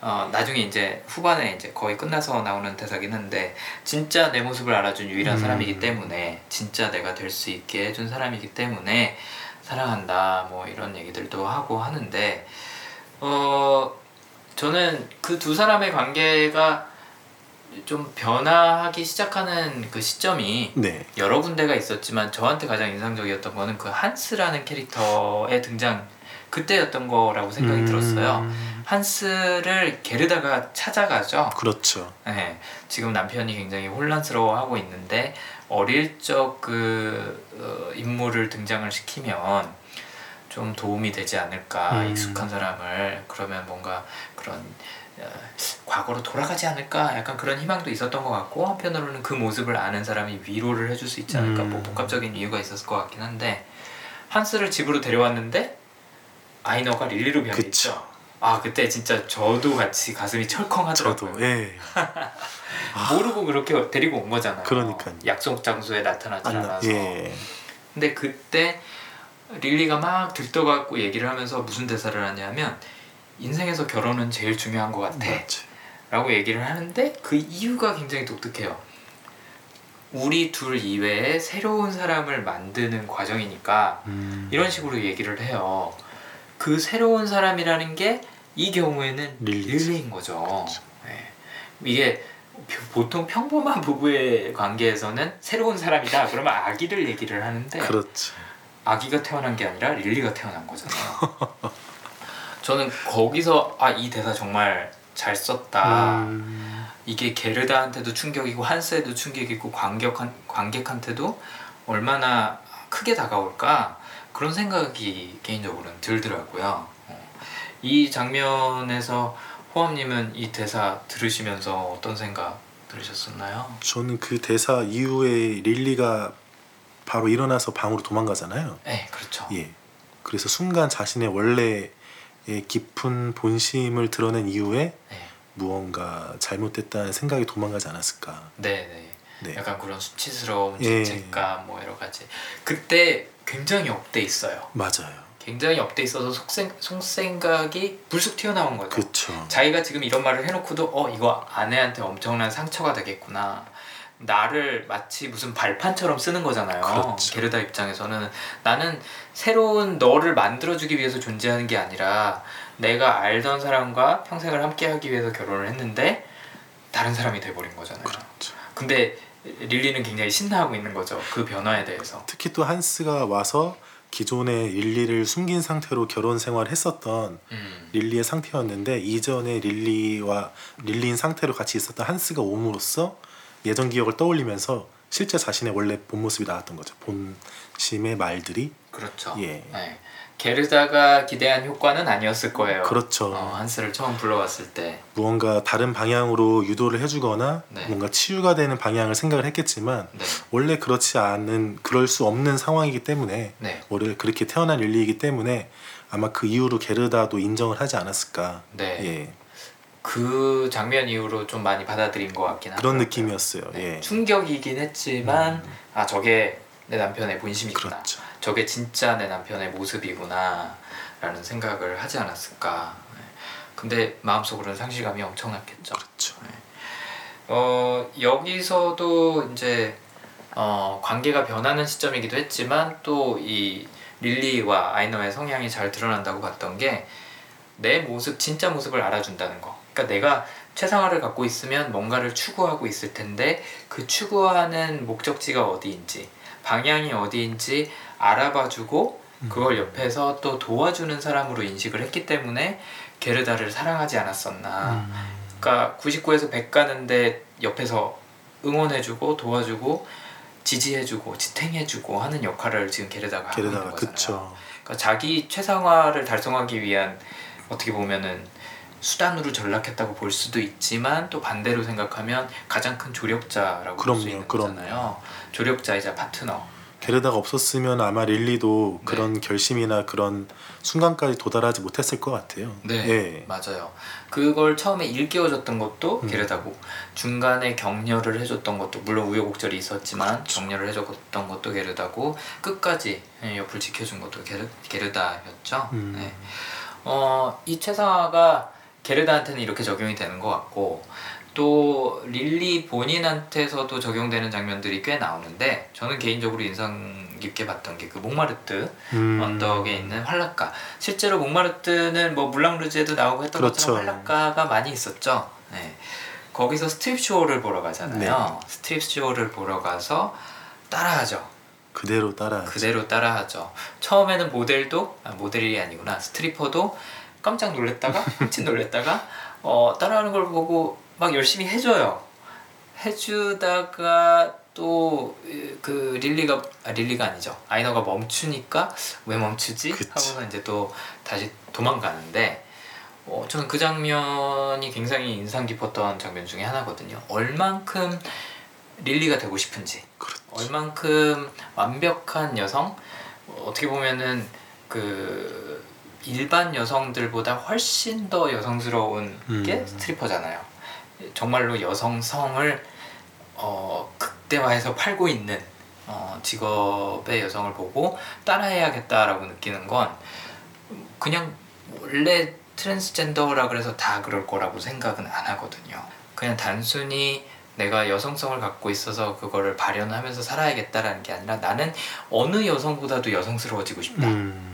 어, 나중에 이제 후반에 이제 거의 끝나서 나오는 대사긴 한데 진짜 내 모습을 알아준 유일한 음. 사람이기 때문에 진짜 내가 될 수 있게 해준 사람이기 때문에 사랑한다 뭐 이런 얘기들도 하고 하는데 어 저는 그 두 사람의 관계가 좀 변화하기 시작하는 그 시점이 네. 여러 군데가 있었지만 저한테 가장 인상적이었던 거는 그 한스라는 캐릭터의 등장 그때였던 거라고 생각이 음. 들었어요. 한스를 게르다가 찾아가죠. 그렇죠. 네, 지금 남편이 굉장히 혼란스러워하고 있는데 어릴 적 그 인물을 등장을 시키면 좀 도움이 되지 않을까 음. 익숙한 사람을 그러면 뭔가 그런 어, 과거로 돌아가지 않을까 약간 그런 희망도 있었던 것 같고 한편으로는 그 모습을 아는 사람이 위로를 해줄 수 있지 않을까 음. 뭐 복합적인 이유가 있었을 것 같긴 한데 한스를 집으로 데려왔는데 아이너가 릴리로 변했죠. 아 그때 진짜 저도 같이 가슴이 철컹하더라고요. 저도 예. 모르고 그렇게 데리고 온 거잖아요. 그러니까요. 약속 장소에 나타나지 안 않아서. 예. 근데 그때 릴리가 막 들떠갖고 얘기를 하면서 무슨 대사를 하냐면 인생에서 결혼은 제일 중요한 것 같아. 맞지. 라고 얘기를 하는데 그 이유가 굉장히 독특해요. 우리 둘 이외에 새로운 사람을 만드는 과정이니까 음. 이런 식으로 얘기를 해요. 그 새로운 사람이라는 게 이 경우에는. 릴리인 거죠. 그렇죠. 네. 이게 보통 평범한 부부의 관계에서는 새로운 사람이다 그러면 아기를 얘기를 하는데 그렇죠. 아기가 태어난 게 아니라 릴리가 태어난 거잖아요. 저는 거기서 아 이 대사 정말 잘 썼다. 음. 이게 게르다한테도 충격이고 한스에도 충격이고 관객한, 관객한테도 얼마나 크게 다가올까 그런 생각이 개인적으로는 들더라고요. 어. 이 장면에서 호암님은 이 대사 들으시면서 어떤 생각 들으셨었나요? 저는 그 대사 이후에 릴리가 바로 일어나서 방으로 도망가잖아요. 네, 그렇죠. 예. 그래서 순간 자신의 원래의 깊은 본심을 드러낸 이후에 네, 무언가 잘못됐다는 생각이 도망가지 않았을까. 네, 네. 네. 약간 그런 수치스러운 예. 죄책감 뭐 여러 가지. 그때 굉장히 up돼 있어요. 맞아요. 굉장히 up돼 있어서 속생, 속생각이 불쑥 튀어나온 거죠. 그렇죠. 자기가 지금 이런 말을 해놓고도 어 이거 아내한테 엄청난 상처가 되겠구나. 나를 마치 무슨 발판처럼 쓰는 거잖아요. 그렇죠. 게르다 입장에서는 나는 새로운 너를 만들어주기 위해서 존재하는 게 아니라 내가 알던 사람과 평생을 함께하기 위해서 결혼을 했는데 다른 사람이 돼버린 거잖아요. 그렇죠. 근데 릴리는 굉장히 신나하고 있는 거죠. 그 변화에 대해서. 특히 또 한스가 와서 기존의 릴리를 숨긴 상태로 결혼 생활을 했었던 음. 릴리의 상태였는데 이전에 릴리와 릴리인 상태로 같이 있었던 한스가 옴으로써 예전 기억을 떠올리면서 실제 자신의 원래 본 모습이 나왔던 거죠. 본심의 말들이 그렇죠. 예. 네. 게르다가 기대한 효과는 아니었을 거예요. 그렇죠. 어, 한스를 처음 불러왔을 때. 무언가 다른 방향으로 유도를 해주거나 네. 뭔가 치유가 되는 방향을 생각을 했겠지만 네, 원래 그렇지 않은 그럴 수 없는 상황이기 때문에 네, 원래 그렇게 태어난 릴리이기 때문에 아마 그 이후로 게르다도 인정을 하지 않았을까. 네. 예, 그 장면 이후로 좀 많이 받아들인 것 같긴 그런 하더라고요. 느낌이었어요. 네, 예, 충격이긴 했지만 음. 아 저게 내 남편의 본심이구나. 그렇죠. 저게 진짜 내 남편의 모습이구나 라는 생각을 하지 않았을까. 네. 근데 마음속으로는 상실감이 엄청났겠죠. 그렇죠. 어 여기서도 이제 어 관계가 변하는 시점이기도 했지만 또 이 릴리와 아이너의 성향이 잘 드러난다고 봤던 게 내 모습 진짜 모습을 알아준다는 거. 그러니까 내가 최상화를 갖고 있으면 뭔가를 추구하고 있을 텐데 그 추구하는 목적지가 어디인지 방향이 어디인지 알아봐주고 그걸 옆에서 또 도와주는 사람으로 인식을 했기 때문에 게르다를 사랑하지 않았었나. 음, 그러니까 99에서 100 가는데 옆에서 응원해주고 도와주고 지지해주고 지탱해주고 하는 역할을 지금 게르다가 하고 있는 게르다가 거잖아요. 그쵸. 그러니까 자기 최상화를 달성하기 위한 어떻게 보면은 수단으로 전락했다고 볼 수도 있지만 또 반대로 생각하면 가장 큰 조력자라고 볼 수 있는 그럼요. 거잖아요. 조력자이자 파트너. 게르다가 없었으면 아마 릴리도 네. 그런 결심이나 그런 순간까지 도달하지 못했을 것 같아요. 네, 예. 맞아요. 그걸 처음에 일깨워줬던 것도 음. 게르다고 중간에 격려를 해줬던 것도 물론 우여곡절이 있었지만 그렇죠. 격려를 해줬던 것도 게르다고 끝까지 예, 옆을 지켜준 것도 게르, 게르다였죠. 음. 네. 어, 이 최상화가 게르다한테는 이렇게 적용이 되는 것 같고 또 릴리 본인한테서도 적용되는 장면들이 꽤 나오는데 저는 개인적으로 인상 깊게 봤던 게 그 몽마르트 음, 언덕에 있는 환락가 실제로 몽마르트는 뭐 물랑루즈에도 나오고 했던 그렇죠. 것처럼 환락가가 많이 있었죠 네. 거기서 스트립 쇼를 보러 가잖아요 네. 스트립 쇼를 보러 가서 따라하죠 그대로 따라. 그대로 따라하죠 처음에는 모델도 아, 모델이 아니구나 스트리퍼도 깜짝 놀랐다가 흠칫 놀랐다가 어, 따라하는 걸 보고 막 열심히 해줘요 해주다가 또 그 릴리가 아 릴리가 아니죠 아이너가 멈추니까 왜 멈추지 그치. 하고는 이제 또 다시 도망가는데 어, 저는 그 장면이 굉장히 인상 깊었던 장면 중에 하나거든요 얼만큼 릴리가 되고 싶은지 그렇죠. 얼만큼 완벽한 여성 어, 어떻게 보면은 그 일반 여성들보다 훨씬 더 여성스러운 게 음. 스트리퍼잖아요. 정말로 여성성을 어, 극대화해서 팔고 있는 어, 직업의 여성을 보고 따라해야겠다라고 느끼는 건 그냥 원래 트랜스젠더라 그래서 다 그럴 거라고 생각은 안 하거든요. 그냥 단순히 내가 여성성을 갖고 있어서 그거를 발현하면서 살아야겠다라는 게 아니라 나는 어느 여성보다도 여성스러워지고 싶다. 음, 어,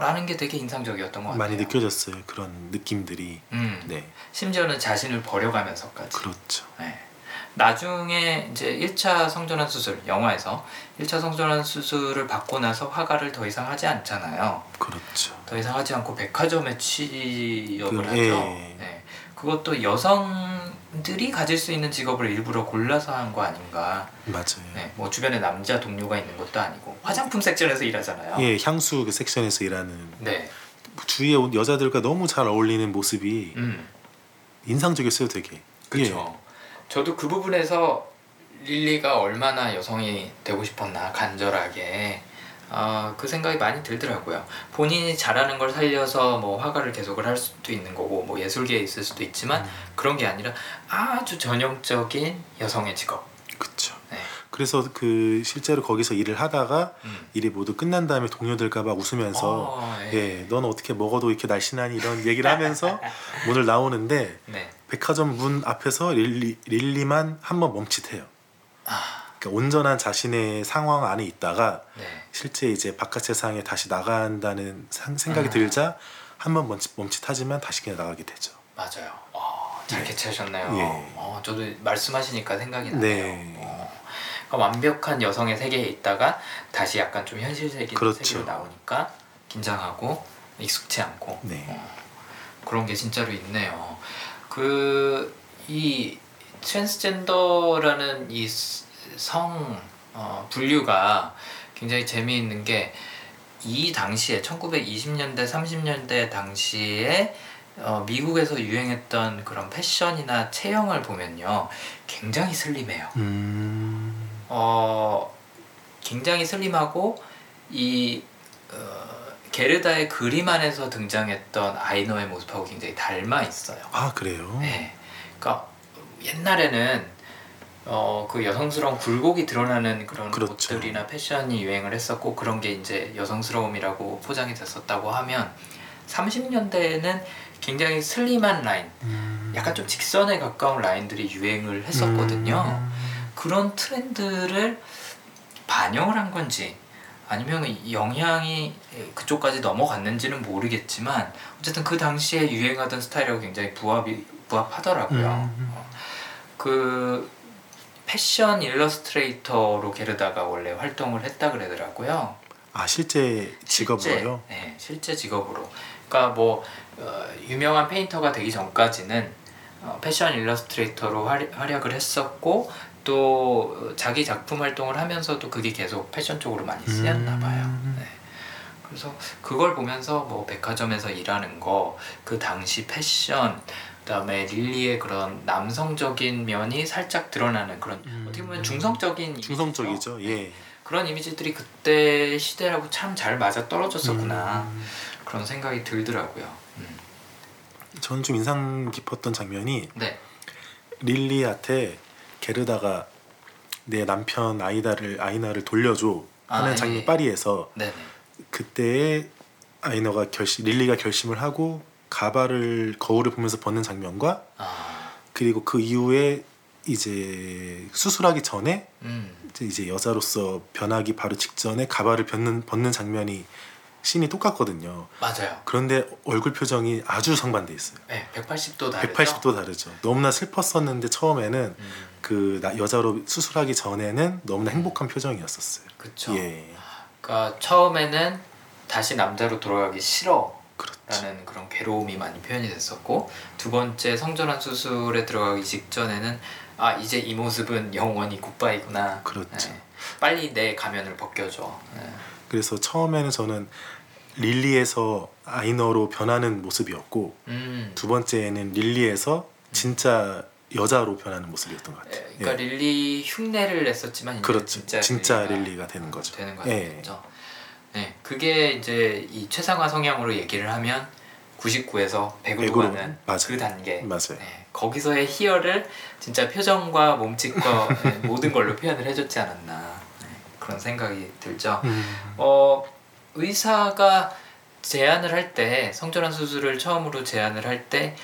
라는 게 되게 인상적이었던 것 같아요. 많이 느껴졌어요. 그런 느낌들이. 음, 네, 심지어는 자신을 버려가면서까지. 그렇죠. 네. 나중에 이제 1차 성전환 수술 영화에서 1차 성전환 수술을 받고 나서 화가를 더 이상 하지 않잖아요. 그렇죠. 더 이상 하지 않고 백화점에 취업을 그, 하죠. 예. 네. 그것도 여성 들이 가질 수 있는 직업을 일부러 골라서 한 거 아닌가. 맞아요. 네. 뭐 주변에 남자 동료가 있는 것도 아니고 화장품 섹션에서 일하잖아요. 예, 향수 그 섹션에서 일하는 네. 주위에 온 여자들과 너무 잘 어울리는 모습이 음. 인상적이었어요, 되게. 그렇죠. 저도 그 부분에서 릴리가 얼마나 여성이 되고 싶었나 간절하게 아, 그 생각이 많이 들더라고요. 본인이 잘하는 걸 살려서 뭐 화가를 계속을 할 수도 있는 거고 뭐 예술계에 있을 수도 있지만 음. 그런 게 아니라 아주 전형적인 여성의 직업. 그렇죠. 네. 그래서 그 실제로 거기서 일을 하다가 음. 일이 모두 끝난 다음에 동료들과 막 웃으면서 어, 예. 예, 넌 어떻게 먹어도 이렇게 날씬하니 이런 얘기를 하면서 문을 나오는데 네. 백화점 문 앞에서 릴리, 릴리만 한 번 멈칫해요. 아, 온전한 자신의 상황 안에 있다가 네. 실제 이제 바깥 세상에 다시 나간다는 상- 생각이 아. 들자 한번 멈칫, 멈칫하지만 다시 그냥 나가게 되죠. 맞아요. 어, 잘 캐치하셨네요. 예. 어, 저도 말씀하시니까 생각이 나네요. 네. 어, 그러니까 완벽한 여성의 세계에 있다가 다시 약간 좀 현실적인 그렇죠. 세계로 나오니까 긴장하고 익숙치 않고 네. 어, 그런 게 진짜로 있네요. 그 이 트랜스젠더라는 이 성 어, 분류가 굉장히 재미있는 게 이 당시에 1920년대 30년대 당시에 어, 미국에서 유행했던 그런 패션이나 체형을 보면요 굉장히 슬림해요. 음. 어 굉장히 슬림하고 이 어, 게르다의 그림 안에서 등장했던 아이너의 모습하고 굉장히 닮아 있어요. 아 그래요. 네. 그러니까 옛날에는 어, 그 여성스러운 굴곡이 드러나는 그런 그렇죠. 옷들이나 패션이 유행을 했었고 그런 게 이제 여성스러움이라고 포장이 됐었다고 하면 30년대에는 굉장히 슬림한 라인, 음. 약간 좀 직선에 가까운 라인들이 유행을 했었거든요. 음. 그런 트렌드를 반영을 한 건지 아니면 이 영향이 그쪽까지 넘어갔는지는 모르겠지만 어쨌든 그 당시에 유행하던 스타일하고 굉장히 부합이 부합하더라고요. 음. 어, 그 패션 일러스트레이터로 게르다가 원래 활동을 했다 그러더라고요. 아 실제 직업으로요. 실제, 네, 실제 직업으로. 그러니까 뭐 어, 유명한 페인터가 되기 전까지는 어, 패션 일러스트레이터로 활, 활약을 했었고 또 자기 작품 활동을 하면서도 그게 계속 패션 쪽으로 많이 쓰였나 봐요. 음. 네. 그래서 그걸 보면서 뭐 백화점에서 일하는 거, 그 당시 패션, 그다음에 릴리의 그런 남성적인 면이 살짝 드러나는 그런 음. 어떻게 보면 중성적인 이미지죠. 중성적이죠. 예. 그런 이미지들이 그때 시대라고 참 잘 맞아 떨어졌었구나 음. 그런 생각이 들더라고요. 음. 좀 인상 깊었던 장면이 네, 릴리한테 게르다가 내 남편 아이다를 아이나를 돌려줘 하는 아, 장면 예. 파리에서 네, 네. 그때 아이너가 결심 릴리가 결심을 하고 가발을 거울을 보면서 벗는 장면과 아, 그리고 그 이후에 이제 수술하기 전에 음, 이제- 여자로서 변하기 바로 직전에 가발을 벗는 벗는 장면이 씬이 똑같거든요. 맞아요. 그런데 얼굴 표정이 아주 상반돼 있어요. 네, 180도 다르죠. 180도 다르죠. 너무나 슬펐었는데 처음에는 음, 그 나- 여자로 수술하기 전에는 너무나 행복한 표정이었었어요. 그렇죠. 예, 그러니까 처음에는 다시 남자로 돌아가기 싫어 라는. 그런 괴로움이 많이 표현이 됐었고 두 번째 성전환 수술에 들어가기 직전에는 아 이제 이 모습은 영원히 굿바이구나. 그렇죠. 네, 빨리 내 가면을 벗겨줘. 네. 그래서 처음에는 저는 릴리에서 아이너로 변하는 모습이었고 음. 두 번째는 릴리에서 진짜 여자로 변하는 모습이었던 것 같아요. 그러니까 예. 릴리 흉내를 냈었지만 그렇죠. 진짜, 진짜 릴리가 릴리가 되는 거죠. 되는 예. 거겠죠. 네, 그게 이제 이 최상화 성향으로 얘기를 하면 99에서 100으로 100으로 가는 맞아요. 그 단계. 맞아요. 네, 거기서의 희열을 진짜 표정과 몸짓과 네, 모든 걸로 표현을 해줬지 않았나 네, 그런 생각이 들죠. 음, 어, 의사가 제안을 할 때 성전환 수술을 처음으로 제안을 할 때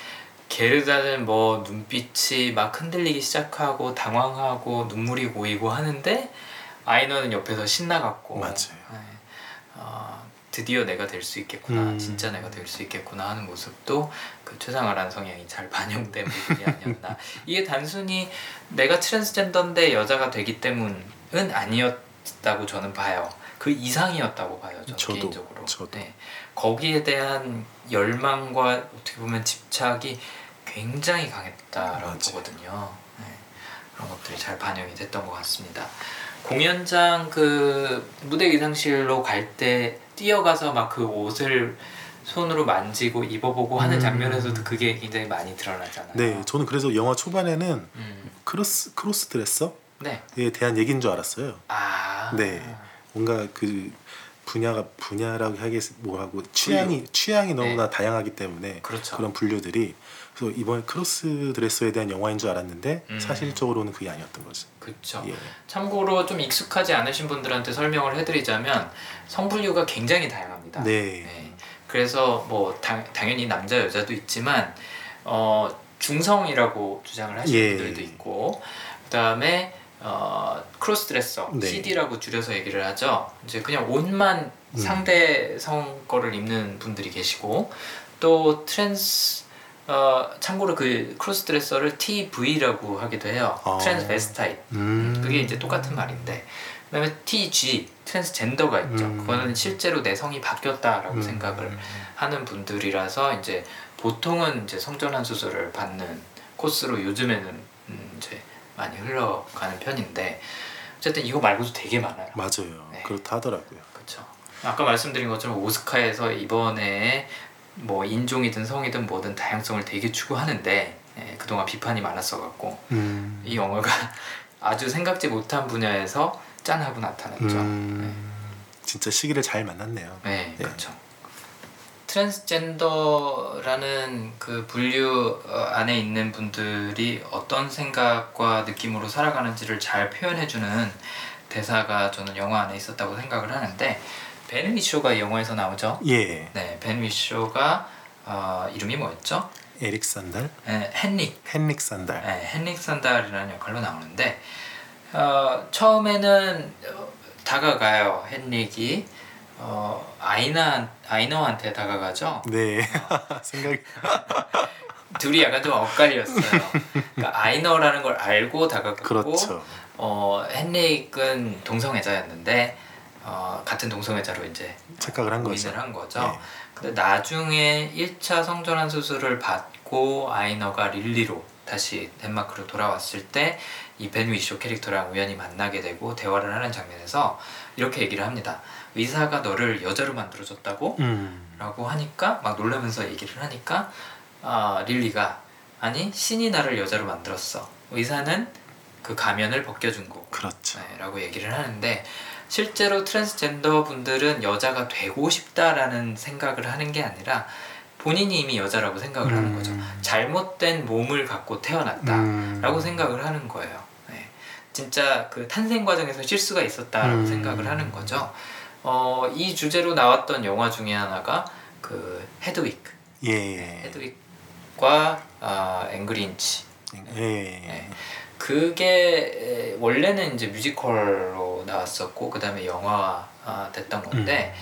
게르다는 뭐 눈빛이 막 흔들리기 시작하고 당황하고 눈물이 고이고 하는데 아이너는 옆에서 신나갖고 맞아요. 네, 어, 드디어 내가 될 수 있겠구나 음. 진짜 내가 될 수 있겠구나 하는 모습도 그 최상화라는 성향이 잘 반영된 부분이 아니었나 이게 단순히 내가 트랜스젠더인데 여자가 되기 때문은 아니었다고 저는 봐요 그 이상이었다고 봐요 저는 저도, 개인적으로 저도. 네. 거기에 대한 열망과 어떻게 보면 집착이 굉장히 강했다라고 맞아요. 보거든요 네. 그런 것들이 잘 반영이 됐던 것 같습니다 공연장 그 무대 의상실로 갈 때 뛰어가서 막 그 옷을 손으로 만지고 입어보고 하는 음. 장면에서도 그게 굉장히 많이 드러나잖아요. 네, 저는 그래서 영화 초반에는 음. cross crossdresser에 네. 대한 얘기인 줄 알았어요. 아. 네. 뭔가 그 분야가 분야라고 하겠 뭐하고 취향이 취향이 너무나 다양하기 때문에 그렇죠. 그런 분류들이 그래서 이번 크로스 드레서에 대한 영화인 줄 알았는데 음. 사실적으로는 그게 아니었던 거죠. 그렇죠. 예. 참고로 좀 익숙하지 않으신 분들한테 설명을 해드리자면 성분류가 굉장히 다양합니다. 네. 네. 그래서 뭐 당, 당연히 남자 여자도 있지만 어, 중성이라고 주장을 하시는 예. 분들도 있고 그다음에 어, crossdresser 네. CD라고 줄여서 얘기를 하죠. 이제 그냥 옷만 음. 상대성 거를 입는 분들이 계시고 또 trans 어, 참고로 그 crossdresser를 TV라고 하기도 해요. 아. transvestite. 음. 그게 이제 똑같은 말인데 그다음에 TG 트랜스젠더가 있죠. 음. 그거는 실제로 내 성이 바뀌었다라고 음. 생각을 하는 분들이라서 이제 보통은 이제 성전환 수술을 받는 코스로 요즘에는 음 이제 많이 흘러가는 편인데 어쨌든 이거 말고도 되게 많아요. 맞아요. 네. 그렇다 하더라고요. 그렇죠. 아까 말씀드린 것처럼 오스카에서 이번에 뭐 인종이든 성이든 뭐든 다양성을 되게 추구하는데 예, 그동안 비판이 많았어 갖고 음. 이 영화가 아주 생각지 못한 분야에서 짠하고 나타났죠. 음. 진짜 시기를 잘 만났네요. 네, 네. 그렇죠. 트랜스젠더라는 그 분류 어, 안에 있는 분들이 어떤 생각과 느낌으로 살아가는지를 잘 표현해주는 대사가 저는 영화 안에 있었다고 생각을 하는데 벤 위쇼가 이 영화에서 나오죠. 예. 네, 벤 위쇼가 어, 이름이 뭐였죠? 에릭 산달, 네, 헨릭 헨릭 산달. 네, 헨릭 산달이라는 역할로 나오는데 어, 처음에는 어, 다가가요 헨릭이 어, 아이나 아이너한테 다가가죠. 네. 생각이 둘이 약간 좀 엇갈렸어요. 그러니까 아이너라는 걸 알고 다가갔고 그렇죠. 어, 헨릭은 동성애자였는데 어, 같은 동성애자로 이제 착각을 한 거죠. 한 거죠. 네. 근데 나중에 1차 성전환 수술을 받고 아이너가 릴리로 다시 덴마크로 돌아왔을 때 이 벤 위쇼 캐릭터랑 우연히 만나게 되고 대화를 하는 장면에서 이렇게 얘기를 합니다. 의사가 너를 여자로 만들어줬다고? 음. 라고 하니까 막 놀라면서 얘기를 하니까 아, 릴리가 아니 신이 나를 여자로 만들었어. 의사는 그 가면을 벗겨준 거고. 그렇죠. 네, 라고 얘기를 하는데 실제로 트랜스젠더 분들은 여자가 되고 싶다라는 생각을 하는 게 아니라 본인이 이미 여자라고 생각을 하는 음. 거죠. 잘못된 몸을 갖고 태어났다라고 음. 생각을 하는 거예요. 네. 진짜 그 탄생 과정에서 실수가 있었다라고 음. 생각을 하는 거죠. 어, 이 주제로 나왔던 영화 중에 하나가 그 헤드윅, 예. 헤드윅과 아, 앵그린치 예. 네. 그게 원래는 이제 뮤지컬로 나왔었고 그 다음에 영화 아, 됐던 건데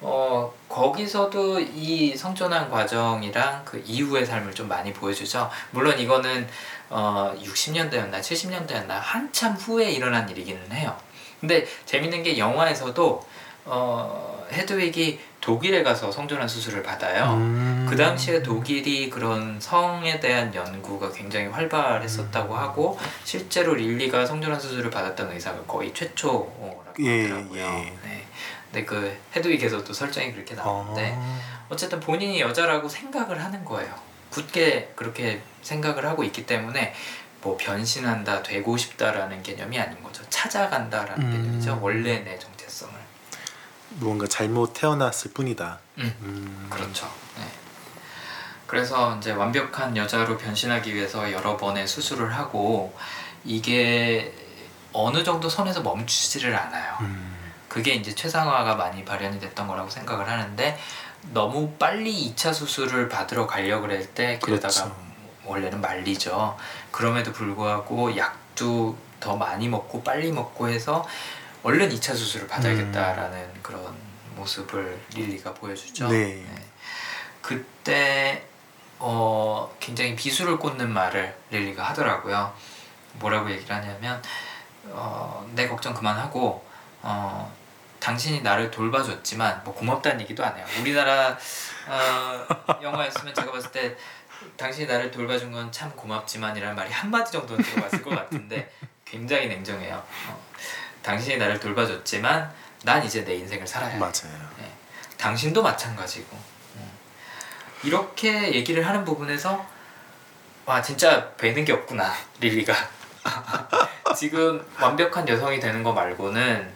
어 거기서도 이 성전환 과정이랑 그 이후의 삶을 좀 많이 보여주죠. 물론 이거는 어 60년대였나 70년대였나 한참 후에 일어난 일이기는 해요. 근데 재밌는 게 영화에서도 어 헤드윅이 독일에 가서 성전환 수술을 받아요. 음. 그 당시에 독일이 그런 성에 대한 연구가 굉장히 활발했었다고 음. 하고 실제로 릴리가 성전환 수술을 받았던 의사가 거의 최초라고 예, 하더라고요. 예. 네. 근데 그 헤드윅에서도 설정이 그렇게 나오는데 어. 어쨌든 본인이 여자라고 생각을 하는 거예요. 굳게 그렇게 생각을 하고 있기 때문에 뭐 변신한다, 되고 싶다라는 개념이 아닌 거죠. 찾아간다라는 음. 개념이죠. 원래 내 정체성을. 무언가 잘못 태어났을 뿐이다. 음. 음. 그렇죠. 네. 그래서 이제 완벽한 여자로 변신하기 위해서 여러 번의 수술을 하고 이게 어느 정도 선에서 멈추지를 않아요. 음. 그게 이제 최상화가 많이 발현이 됐던 거라고 생각을 하는데 너무 빨리 2차 수술을 받으러 가려고 할때 그러다가 그렇죠. 원래는 말리죠. 그럼에도 불구하고 약도 더 많이 먹고 빨리 먹고 해서 얼른 2차 수술을 받아야겠다라는 그런 모습을 릴리가 보여주죠. 네. 그때 어, 굉장히 비수를 꽂는 말을 릴리가 하더라고요. 뭐라고 얘기를 하냐면 어, 내 걱정 그만하고 어, 당신이 나를 돌봐줬지만 뭐 고맙다는 얘기도 안 해요. 우리나라 어, 영화였으면 제가 봤을 때 당신이 나를 돌봐준 건 참 고맙지만이라는 말이 한 마디 정도는 들어갔을 것 같은데 굉장히 냉정해요. 어, 당신이 나를 돌봐줬지만 난 이제 내 인생을 살아야 해. 맞아요. 네. 당신도 마찬가지고 음. 이렇게 얘기를 하는 부분에서 와 진짜 뵈는 게 없구나 릴리가 지금 완벽한 여성이 되는 거 말고는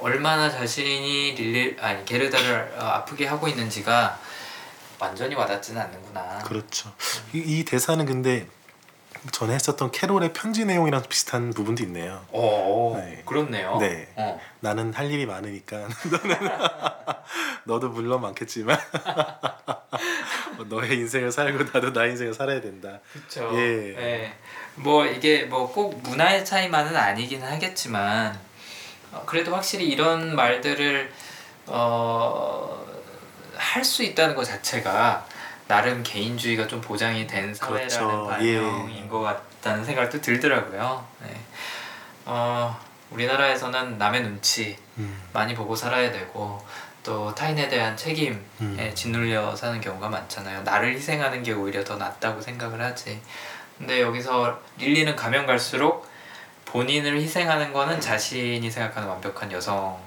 얼마나 자신이 릴리 아니 게르다를 어, 아프게 하고 있는지가 완전히 와닿지는 않는구나. 그렇죠. 이, 이 대사는 근데 전에 했었던 캐롤의 편지 내용이랑 비슷한 부분도 있네요. 어, 네. 그렇네요. 네. 어. 나는 할 일이 많으니까 너는 너도 물론 많겠지만 너의 인생을 살고 나도 나 인생을 살아야 된다. 그렇죠. 예. 예. 뭐 이게 뭐 꼭 문화의 차이만은 아니기는 하겠지만 어, 그래도 확실히 이런 말들을 어, 할 수 있다는 것 자체가 나름 개인주의가 좀 보장이 된 사회라는 그렇죠. 반영인 예. 것 같다는 생각도 들더라고요. 네. 어, 우리나라에서는 남의 눈치 음. 많이 보고 살아야 되고 또 타인에 대한 책임에 음. 짓눌려 사는 경우가 많잖아요. 나를 희생하는 게 오히려 더 낫다고 생각을 하지. 근데 여기서 릴리는 가면 갈수록 본인을 희생하는 거는 자신이 생각하는 완벽한 여성을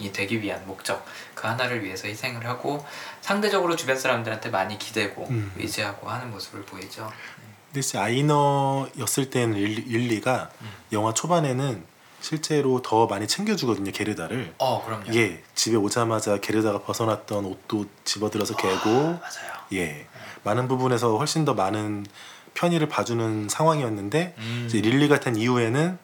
이 되기 위한 목적 그 하나를 위해서 희생을 하고 상대적으로 주변 사람들한테 많이 기대고 음. 의지하고 하는 모습을 보이죠. 근데 아이너였을 때는 릴- 릴리가 음. 영화 초반에는 실제로 더 많이 챙겨주거든요 게르다를 어 그럼요. 예 집에 오자마자 게르다가 벗어났던 옷도 집어들어서 개고 맞아요. 예 많은 부분에서 훨씬 더 많은 편의를 봐주는 상황이었는데 음. 릴리 같은 이후에는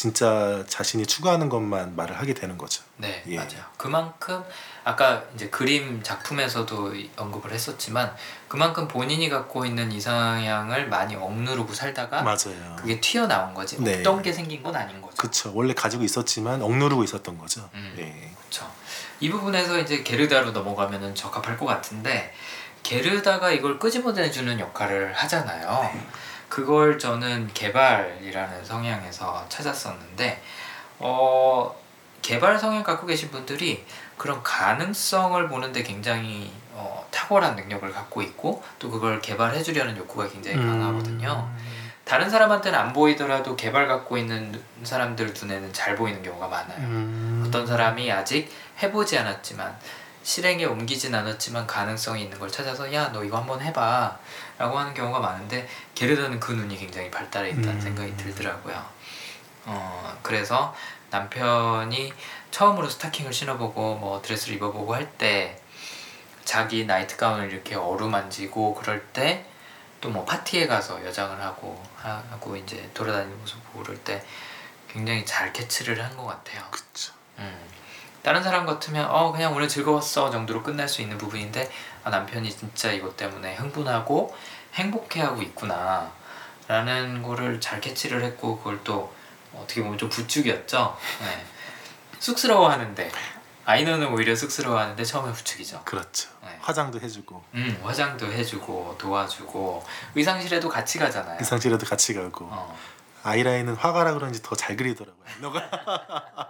진짜 자신이 추구하는 것만 말을 하게 되는 거죠. 네 예. 맞아요. 그만큼 아까 이제 그림 작품에서도 이- 언급을 했었지만 그만큼 본인이 갖고 있는 이상향을 많이 억누르고 살다가 맞아요. 그게 튀어나온 거지 네. 없던 게 생긴 건 아닌 거죠. 그쵸 원래 가지고 있었지만 억누르고 있었던 거죠. 음. 예. 그렇죠. 이 부분에서 이제 게르다로 넘어가면은 적합할 것 같은데 게르다가 이걸 끄집어내주는 역할을 하잖아요. 네. 그걸 저는 개발이라는 성향에서 찾았었는데 어, 개발 성향 갖고 계신 분들이 그런 가능성을 보는데 굉장히 어, 탁월한 능력을 갖고 있고 또 그걸 개발해 주려는 욕구가 굉장히 강하거든요. 음. 다른 사람한테는 안 보이더라도 개발 갖고 있는 사람들 눈에는 잘 보이는 경우가 많아요. 음. 어떤 사람이 아직 해보지 않았지만 실행에 옮기진 않았지만 가능성이 있는 걸 찾아서 야 너 이거 한번 해봐 라고 하는 경우가 많은데 게르다는 그 눈이 굉장히 발달해 있다는 음. 생각이 들더라고요 어, 그래서 남편이 처음으로 스타킹을 신어보고 뭐 드레스를 입어보고 할 때 자기 나이트 가운을 이렇게 어루만지고 그럴 때 또 뭐 파티에 가서 여장을 하고 하고 이제 돌아다니는 모습 보고 그럴 때 굉장히 잘 캐치를 한 것 같아요. 그쵸. 음. 다른 사람 같으면 어 그냥 오늘 즐거웠어 정도로 끝날 수 있는 부분인데 아, 남편이 진짜 이것 때문에 흥분하고 행복해하고 있구나 라는 거를 잘 캐치를 했고 그걸 또 어떻게 보면 좀 부축이었죠 네. 쑥스러워하는데 아이너는 오히려 쑥스러워하는데 처음에 부축이죠 그렇죠. 네. 화장도 해주고 음, 화장도 해주고 도와주고 의상실에도 같이 가잖아요 의상실에도 같이 가고 어. 아이라인은 화가라 그런지 더 잘 그리더라고요. 너가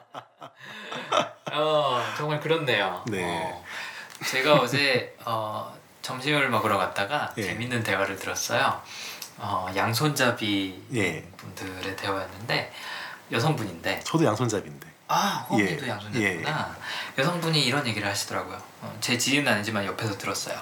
어 정말 그렇네요. 네. 어, 제가 어제 어, 점심을 먹으러 갔다가 예. 재밌는 대화를 들었어요. 어, 양손잡이 예. 분들의 대화였는데 여성분인데 저도 양손잡이인데. 아 호흡님도 예. 양손잡이구나. 여성분이 이런 얘기를 하시더라고요. 어, 제 지인은 아니지만 옆에서 들었어요.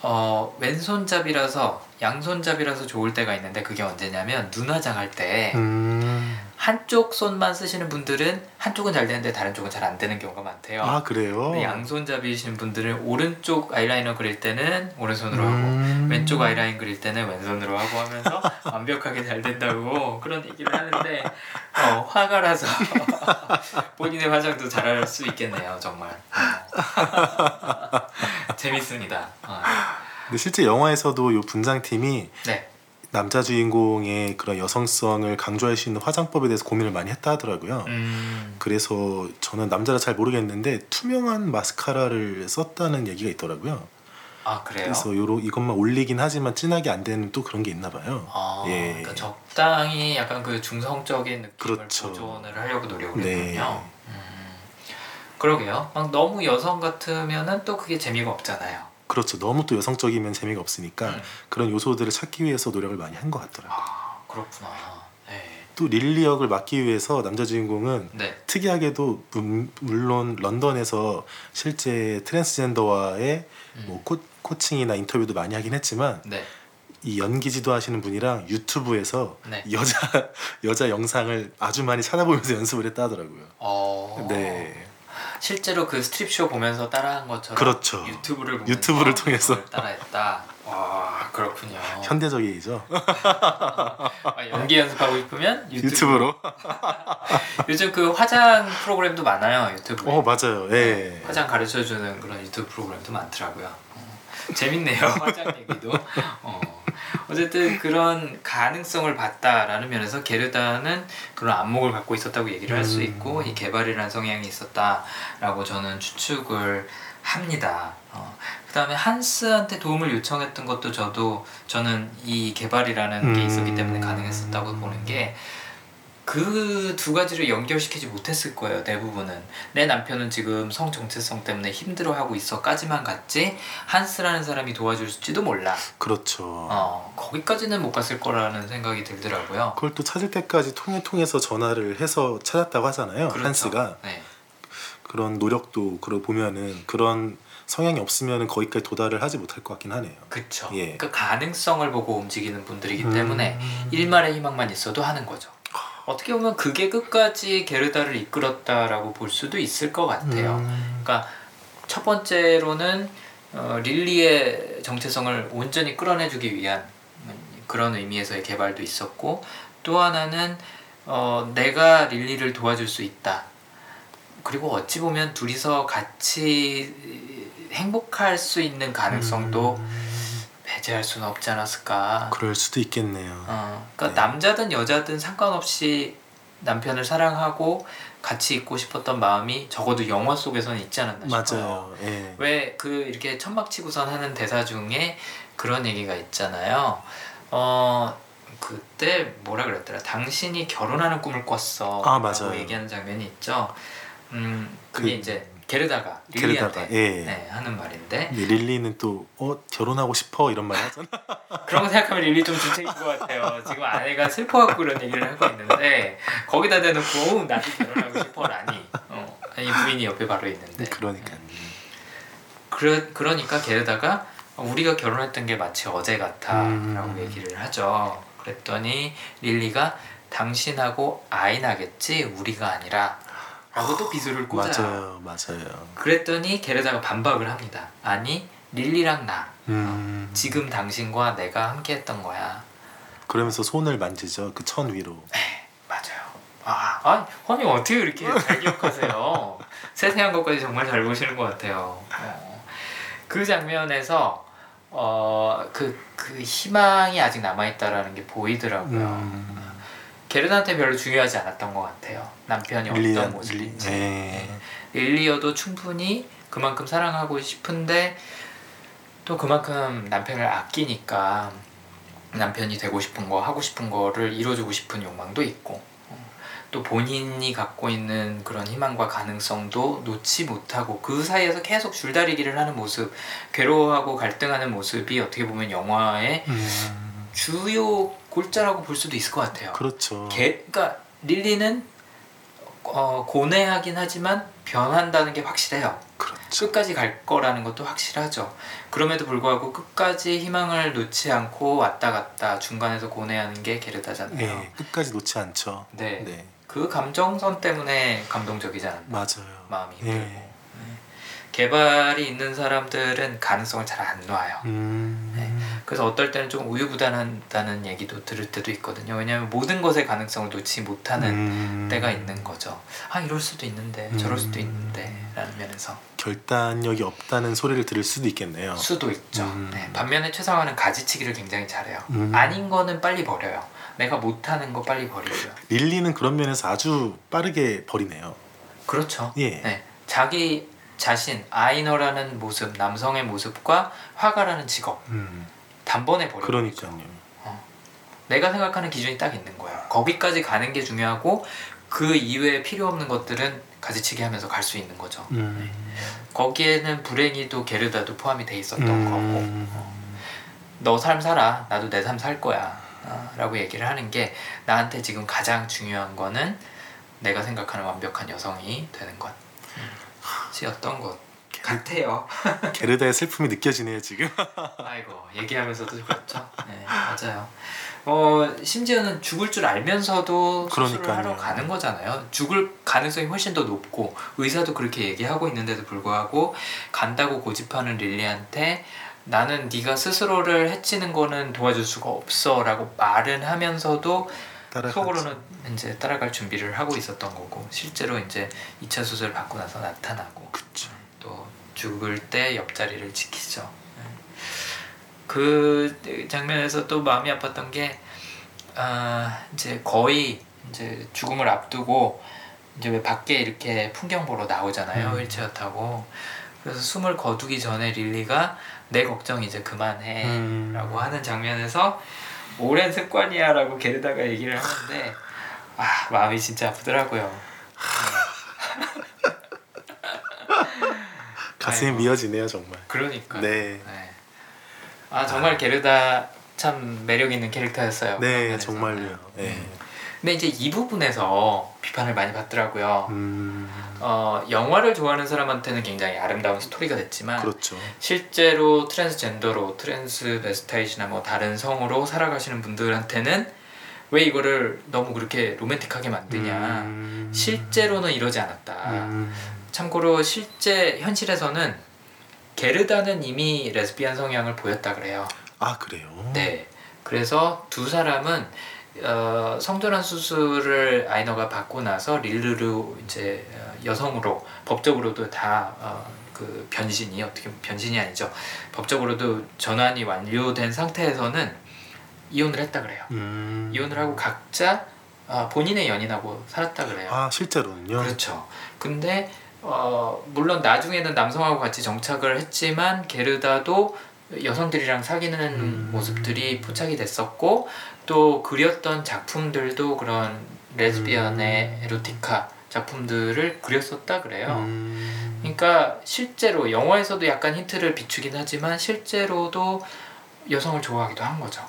어, 왼손잡이라서 양손잡이라서 좋을 때가 있는데 그게 언제냐면 눈 화장 할 때 음. 한쪽 손만 쓰시는 분들은 한쪽은 잘 되는데 다른 쪽은 잘 안 되는 경우가 많대요. 아 그래요? 근데 양손잡이신 분들은 오른쪽 아이라이너 그릴 때는 오른손으로 하고 음. 왼쪽 아이라인 그릴 때는 왼손으로 하고 하면서 완벽하게 잘 된다고 그런 얘기를 하는데 어, 화가라서 본인의 화장도 잘할 수 있겠네요 정말 어. 재밌습니다 어. 근데 실제 영화에서도 이 분장팀이 네 남자 주인공의 그런 여성성을 강조할 수 있는 화장법에 대해서 고민을 많이 했다 하더라고요. 음, 그래서 저는 남자라 잘 모르겠는데 투명한 마스카라를 썼다는 얘기가 있더라고요. 아 그래요? 그래서 요로 이것만 올리긴 하지만 진하게 안 되는 또 그런 게 있나 봐요. 아, 예. 그러니까 적당히 약간 그 중성적인 느낌을 그렇죠. 보존을 하려고 노력을 네. 했군요. 음, 그러게요. 막 너무 여성 같으면은 또 그게 재미가 없잖아요. 그렇죠. 너무 또 여성적이면 재미가 없으니까 음. 그런 요소들을 찾기 위해서 노력을 많이 한 것 같더라고요. 아 그렇구나. 네. 또 릴리 역을 맡기 위해서 남자 주인공은 네. 특이하게도 물- 물론 런던에서 실제 트랜스젠더와의 음. 뭐 코, 코칭이나 인터뷰도 많이 하긴 했지만 네. 이 연기 지도 하시는 분이랑 유튜브에서 네. 여자 여자 영상을 아주 많이 찾아보면서 연습을 했다 하더라고요. 어. 네. 실제로 그 스트립 쇼 보면서 따라한 것처럼 그렇죠. 유튜브를 보면서 유튜브를 통해서. 따라했다. 와 그렇군요. 현대적이죠. 아, 연기 연습하고 싶으면 유튜브. 유튜브 로. 요즘 그 화장 프로그램도 많아요 유튜브에. 어 맞아요. 예. 화장 가르쳐 주는 그런 유튜브 프로그램도 많더라고요. 어, 재밌네요 화장 얘기도. 어, 어쨌든 그런 가능성을 봤다라는 면에서 게르다는 그런 안목을 갖고 있었다고 얘기를 할수 음. 있고 이 개발이라는 성향이 있었다라고 저는 추측을 합니다. 어, 그 다음에 한스한테 도움을 요청했던 것도 저도 저는 이 개발이라는 게 있었기 때문에 음. 가능했었다고 보는 게 그 두 가지를 연결시키지 못했을 거예요 대부분은 내 남편은 지금 성 정체성 때문에 힘들어하고 있어까지만 갔지 한스라는 사람이 도와줄지도 몰라 그렇죠. 어 거기까지는 못 갔을 거라는 생각이 들더라고요 그걸 또 찾을 때까지 통해 통해서 전화를 해서 찾았다고 하잖아요. 그렇죠. 한스가. 네. 그런 노력도 그러 보면은 그런 성향이 없으면은 거기까지 도달을 하지 못할 것 같긴 하네요. 그쵸. 예. 그 가능성을 보고 움직이는 분들이기 음. 때문에 일말의 희망만 있어도 하는 거죠. 어떻게 보면 그게 끝까지 게르다를 이끌었다라고 볼 수도 있을 것 같아요. 음. 그러니까 첫 번째로는 어, 릴리의 정체성을 온전히 끌어내주기 위한 그런 의미에서의 개발도 있었고 또 하나는 어, 내가 릴리를 도와줄 수 있다. 그리고 어찌 보면 둘이서 같이 행복할 수 있는 가능성도 음. 배제할 수는 없지 않았을까. 그럴 수도 있겠네요. 어, 그러니까 네. 남자든 여자든 상관없이 남편을 사랑하고 같이 있고 싶었던 마음이 적어도 영화 속에서는 있지 않았나 싶어요. 맞아요. 예. 왜그 이렇게 천막 치고선 하는 대사 중에 그런 얘기가 있잖아요. 어 그때 뭐라 그랬더라? 당신이 결혼하는 꿈을 꿨어. 아, 맞아요. 얘기하는 장면이 있죠. 음 그게 그- 이제 게르다가 게르다가, 릴리한테 예. 네, 하는 말인데 근데 릴리는 또 어 결혼하고 싶어 이런 말 하잖아. 그런 거 생각하면 릴리 좀 주책인 것 같아요. 지금 아내가 슬퍼하고 그런 얘기를 하고 있는데 거기다 대놓고 어, 나도 결혼하고 싶어라니. 어, 아니 부인이 옆에 바로 있는데. 그러니까. 그러, 그러니까 게르다가 우리가 결혼했던 게 마치 어제 같아라고 음. 얘기를 하죠. 그랬더니 릴리가 당신하고 아이 나겠지 우리가 아니라 라고 또 비수를 꽂아요. 맞아요, 맞아요. 그랬더니 게르다가 반박을 합니다. 아니 릴리랑 나 음. 지금 당신과 내가 함께 했던 거야. 그러면서 손을 만지죠 그 천 위로. 맞아요. 아, 아니, 허니 어떻게 그렇게 잘 기억하세요? 세세한 것까지 정말 잘 보시는 것 같아요. 어, 그 장면에서 어, 그, 그 희망이 아직 남아있다라는 게 보이더라고요. 음. 게르다한테 별로 중요하지 않았던 것 같아요. 남편이 릴리안, 어떤 모습인지. 릴리- 네. 네. 릴리어도 충분히 그만큼 사랑하고 싶은데 또 그만큼 남편을 아끼니까 남편이 되고 싶은 거 하고 싶은 거를 이뤄주고 싶은 욕망도 있고 어, 또 본인이 갖고 있는 그런 희망과 가능성도 놓지 못하고 그 사이에서 계속 줄다리기를 하는 모습 괴로워하고 갈등하는 모습이 어떻게 보면 영화의 음. 주요 골자라고 볼 수도 있을 것 같아요. 그렇죠. 개, 그러니까 릴리는 어, 고뇌하긴 하지만 변한다는 게 확실해요. 그렇죠. 끝까지 갈 거라는 것도 확실하죠. 그럼에도 불구하고 끝까지 희망을 놓지 않고 왔다 갔다 중간에서 고뇌하는 게 게르다잖아요. 네, 끝까지 놓지 않죠. 네. 네, 그 감정선 때문에 감동적이지 않나 맞아요. 마음이 예. 힘들고 네. 개발이 있는 사람들은 가능성을 잘 안 놔요. 음. 네. 그래서 어떨 때는 좀 우유부단하다는 얘기도 들을 때도 있거든요. 왜냐하면 모든 것의 가능성을 놓지 못하는 음. 때가 있는 거죠. 아 이럴 수도 있는데 저럴 수도 음. 있는데라는 면에서 결단력이 없다는 소리를 들을 수도 있겠네요. 수도 있죠. 음. 네, 반면에 최상화는 가지치기를 굉장히 잘해요. 음. 아닌 거는 빨리 버려요. 내가 못하는 거 빨리 버리고요. 릴리는 그런 면에서 아주 빠르게 버리네요. 그렇죠. 예. 네, 자기 자신 아이너라는 모습, 남성의 모습과 화가라는 직업 음. 단번에 버리고 그러니까요. 내가 생각하는 기준이 딱 있는 거예요. 거기까지 가는 게 중요하고 그 이외에 필요 없는 것들은 가지치기 하면서 갈 수 있는 거죠. 음. 거기에는 불행히도 게르다도 포함이 돼 있었던 음. 거고 너삶 살아 나도 내 삶 살 거야 어, 라고 얘기를 하는 게 나한테 지금 가장 중요한 거는 내가 생각하는 완벽한 여성이 되는 것이었던 것 같아요 게르다의 슬픔이 느껴지네요 지금. 아이고 얘기하면서도 그렇죠 네 맞아요 어 심지어는 죽을 줄 알면서도 수술을 그러니까요. 하러 가는 거잖아요 죽을 가능성이 훨씬 더 높고 의사도 그렇게 얘기하고 있는데도 불구하고 간다고 고집하는 릴리한테 나는 네가 스스로를 해치는 거는 도와줄 수가 없어라고 말은 하면서도 따라가지. 속으로는 이제 따라갈 준비를 하고 있었던 거고 실제로 이제 2차 수술 받고 나서 나타나고 그쵸. 또 죽을 때 옆자리를 지키죠. 네. 그 장면에서 또 마음이 아팠던 게 아, 이제 거의 이제 죽음을 앞두고 이제 왜 밖에 이렇게 풍경 보러 나오잖아요 음. 휠체어 타고 그래서 숨을 거두기 전에 릴리가 내 걱정 이제 그만해라고 음. 하는 장면에서 오랜 습관이야라고 게르다가 얘기를 하는데 아 마음이 진짜 아프더라고요. 가슴이 아이고. 미어지네요 정말. 그러니까. 네. 아 정말 게르다 참 매력 있는 캐릭터였어요. 네. 정말요. 네. 근데 이제 이 부분에서 비판을 많이 받더라고요. 음, 어, 영화를 좋아하는 사람한테는 굉장히 아름다운 스토리가 됐지만 그렇죠. 실제로 트랜스젠더로 트랜스베스타이시나 뭐 다른 성으로 살아가시는 분들한테는 왜 이거를 너무 그렇게 로맨틱하게 만드냐 음, 실제로는 이러지 않았다 음, 참고로 실제 현실에서는 게르다는 이미 레즈비안 성향을 보였다 그래요. 아 그래요. 네. 그래서 두 사람은 어, 성전환 수술을 아이너가 받고 나서 릴르로 이제 어, 여성으로 법적으로도 다 어, 그 변신이 어떻게 변신이 아니죠. 법적으로도 전환이 완료된 상태에서는 이혼을 했다 그래요. 음, 이혼을 하고 각자 어, 본인의 연인하고 살았다 그래요. 아 실제로는요. 그렇죠. 근데 어, 물론 나중에는 남성하고 같이 정착을 했지만 게르다도 여성들이랑 사귀는 음. 모습들이 포착이 됐었고 또 그렸던 작품들도 그런 레즈비언의 에로티카 작품들을 그렸었다 그래요. 음, 그러니까 실제로 영화에서도 약간 힌트를 비추긴 하지만 실제로도 여성을 좋아하기도 한 거죠.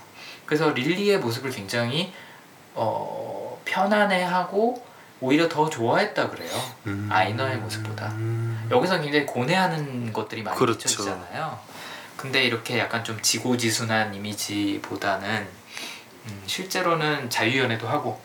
그래서 릴리의 모습을 굉장히 어, 편안해하고 오히려 더 좋아했다 그래요. 음, 아이너의 모습보다. 음, 여기서 굉장히 고뇌하는 것들이 많이 그렇죠. 비춰지잖아요. 근데 이렇게 약간 좀 지고지순한 이미지보다는 음, 실제로는 자유연애도 하고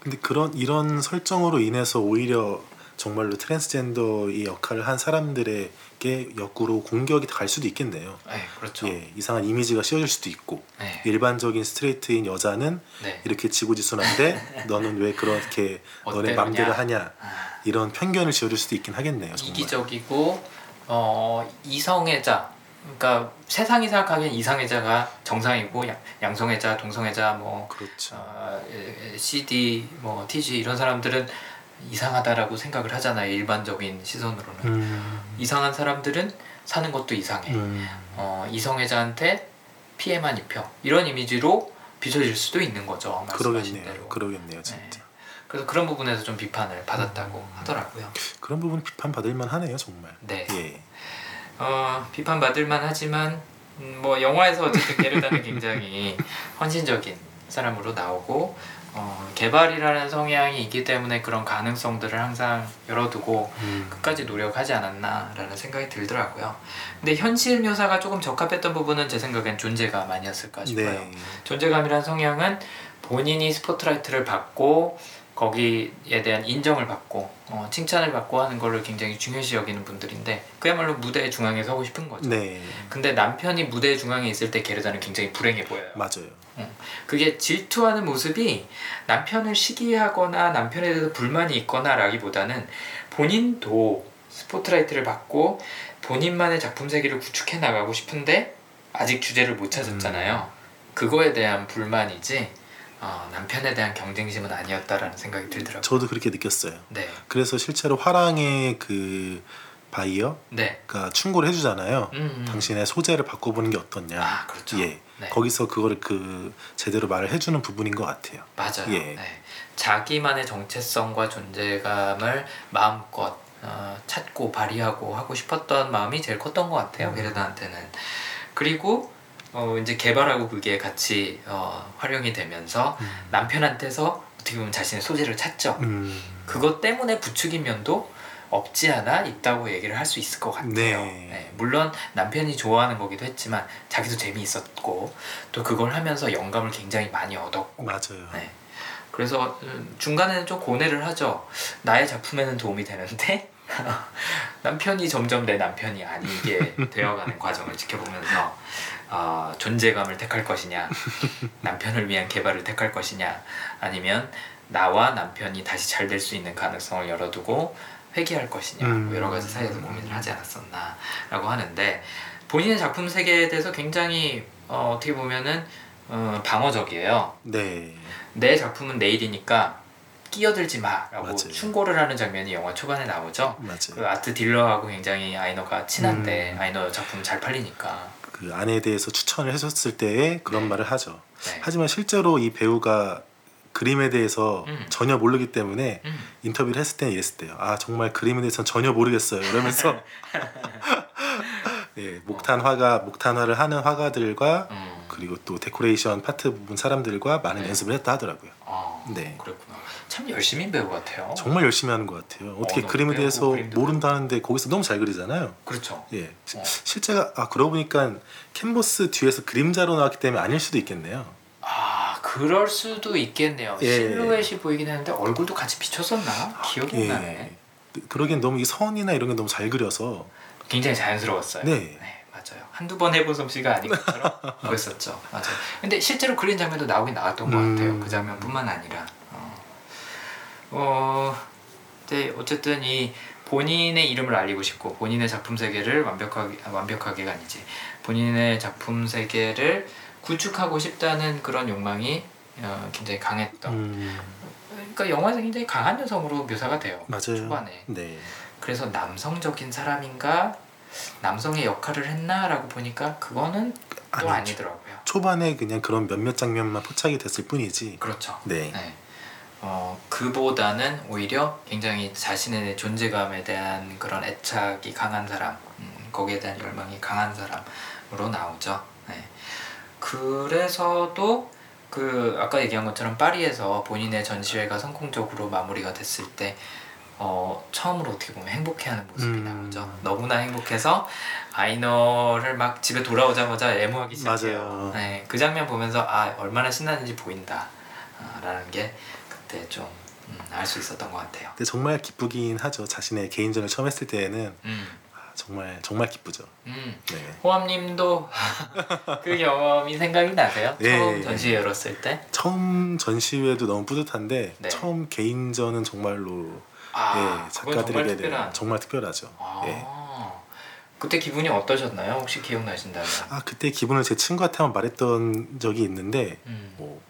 근데 그런 이런 설정으로 인해서 오히려 정말로 트랜스젠더의 역할을 한 사람들 에게 역으로 공격이 갈 수도 있겠네요. 네, 그렇죠. 예, 이상한 이미지가 씌워질 수도 있고 네, 일반적인 스트레이트인 여자는 네. 이렇게 지고지순한데 너는 왜 그렇게 너네? 맘대로 하냐 아, 이런 편견을 지어줄 수도 있긴 하겠네요. 정말. 이기적이고 어, 이성애자 그러니까 세상이 생각하기엔 이상애자가 정상이고 양, 양성애자, 동성애자 뭐 그렇죠. 어, CD, 뭐 TG 이런 사람들은 이상하다라고 생각을 하잖아요. 일반적인 시선으로는. 음, 이상한 사람들은 사는 것도 이상해. 음, 어, 이성애자한테 피해만 입혀. 이런 이미지로 비춰질 수도 있는 거죠. 말씀하신 그러겠네요. 대로. 그러겠네요, 진짜. 그래서 그런 부분에서 좀 비판을 받았다고 음. 하더라고요. 그런 부분 비판 받을 만하네요, 정말. 네. 예. 어, 비판 받을 만하지만 음, 뭐 영화에서 어쨌든 게르다는 굉장히 헌신적인 사람으로 나오고 어, 개발이라는 성향이 있기 때문에 그런 가능성들을 항상 열어두고 음, 끝까지 노력하지 않았나라는 생각이 들더라고요. 근데 현실 묘사가 조금 적합했던 부분은 제 생각엔 존재감 아니었을까 싶어요. 네. 존재감이란 성향은 본인이 스포트라이트를 받고 거기에 대한 인정을 받고 어, 칭찬을 받고 하는 거를 굉장히 중요시 여기는 분들인데 그야말로 무대의 중앙에 서고 싶은 거죠. 네. 근데 남편이 무대 중앙에 있을 때 게르다는 굉장히 불행해 보여요. 맞아요. 그게 질투하는 모습이 남편을 시기하거나 남편에 대해서 불만이 있거나라기보다는 본인도 스포트라이트를 받고 본인만의 작품 세계를 구축해 나가고 싶은데 아직 주제를 못 찾았잖아요. 그거에 대한 불만이지 어, 남편에 대한 경쟁심은 아니었다라는 생각이 들더라고요. 저도 그렇게 느꼈어요. 네, 그래서 실제로 화랑의 그 바이어가 네, 충고를 해주잖아요. 음, 음. 당신의 소재를 바꿔보는 게 어떻냐. 아 그렇죠. 예. 네. 거기서 그거를 그 제대로 말을 해주는 부분인 것 같아요. 맞아요. 예. 네. 자기만의 정체성과 존재감을 마음껏 어, 찾고 발휘하고 하고 싶었던 마음이 제일 컸던 것 음. 같아요. 게르다한테는. 그리고 어, 이제 개발하고 그게 같이 어, 활용이 되면서 남편한테서 어떻게 보면 자신의 소재를 찾죠. 음. 그것 때문에 부추긴 면도 없지 않아 있다고 얘기를 할 수 있을 것 같아요. 네. 네, 물론 남편이 좋아하는 거기도 했지만 자기도 재미있었고 또 그걸 하면서 영감을 굉장히 많이 얻었고 맞아요. 네. 그래서 음, 중간에는 좀 고뇌를 하죠. 나의 작품에는 도움이 되는데 남편이 점점 내 남편이 아니게 되어가는 과정을 지켜보면서 어, 존재감을 택할 것이냐, 남편을 위한 개발을 택할 것이냐, 아니면 나와 남편이 다시 잘 될 수 있는 가능성을 열어두고 회귀할 것이냐, 뭐 음. 여러 가지 사이에서 고민을 하지 않았었나라고 하는데 본인의 작품 세계에 대해서 굉장히 어, 어떻게 보면은 어, 방어적이에요. 네. 내 작품은 내일이니까 끼어들지 마라고 맞아요. 충고를 하는 장면이 영화 초반에 나오죠. 맞아요. 그 아트 딜러하고 굉장히 아이너가 친한데 음. 아이너 작품 잘 팔리니까. 그 아내에 대해서 추천을 해줬을 때에 그런 네. 말을 하죠. 네. 하지만 실제로 이 배우가 그림에 대해서 음. 전혀 모르기 때문에 음. 인터뷰를 했을 때는 이랬대요. 아 정말 그림에 대해서는 전혀 모르겠어요. 이러면서 예, 목탄 화가 목탄화를 하는 화가들과 음. 그 그리고 또 데코레이션 파트 부분 사람들과 많은 네. 연습을 했다 하더라고요. 아, 네. 그랬구나. 참 열심히 배우 같아요. 정말 열심히 하는 것 같아요. 어떻게 어, 그림에 대해서 모른다는데 거기서 너무 잘 그리잖아요. 그렇죠. 예, 시- 어. 실제가 아 그러고 보니까 캔버스 뒤에서 그림자로 나왔기 때문에 아닐 수도 있겠네요. 아, 그럴 수도 있겠네요. 예. 실루엣이 보이긴 했는데 얼굴도 같이 비쳤었나? 기억이 안 예. 나네. 그러기엔 너무 이 선이나 이런 게 너무 잘 그려서 굉장히 자연스러웠어요. 네. 맞아요. 한두 번 해본 솜씨가 아닌 것처럼 보였었죠. 맞아요. 근데 실제로 그린 장면도 나오긴 나왔던 것 음. 같아요. 그 장면뿐만 아니라. 어, 어, 네, 어쨌든 이 본인의 이름을 알리고 싶고 본인의 작품 세계를 완벽하게 아, 완벽하게가 아니지 본인의 작품 세계를 구축하고 싶다는 그런 욕망이 어, 굉장히 강했던. 음, 그러니까 영화에서 굉장히 강한 여성으로 묘사가 돼요. 맞아요. 초반에. 네, 그래서 남성적인 사람인가 남성의 역할을 했나라고 보니까 그거는 또 아니죠. 아니더라고요. 초반에 그냥 그런 몇몇 장면만 포착이 됐을 뿐이지. 그렇죠. 네, 네. 어, 그보다는 오히려 굉장히 자신의 존재감에 대한 그런 애착이 강한 사람, 음, 거기에 대한 열망이 강한 사람으로 나오죠. 네. 그래서도 그 아까 얘기한 것처럼 파리에서 본인의 전시회가 성공적으로 마무리가 됐을 때 어, 처음으로 어떻게 보면 행복해하는 모습이 음. 나오죠. 너무나 행복해서 아이너를 막 집에 돌아오자마자 애무하기 시작해요. 맞아요. 네, 그 장면 보면서 아 얼마나 신나는지 보인다라는 게 그때 좀 알 수 있었던 것 같아요. 근데 정말 기쁘긴 하죠. 자신의 개인전을 처음 했을 때에는 음, 아, 정말 정말 기쁘죠. 음. 네. 호암님도 그 경험이 생각이 나세요? 네. 처음 전시회 열었을 때? 처음 전시회도 너무 뿌듯한데 네. 처음 개인전은 정말로 아, 예, 그건 정말 작가들에게 특별한. 정말 특별하죠. 아, 예. 그때 기분이 어떠셨나요? 혹시 기억나신다면? 아 그때 기분을 제 친구한테 한번 말했던 적이 있는데 음. 뭐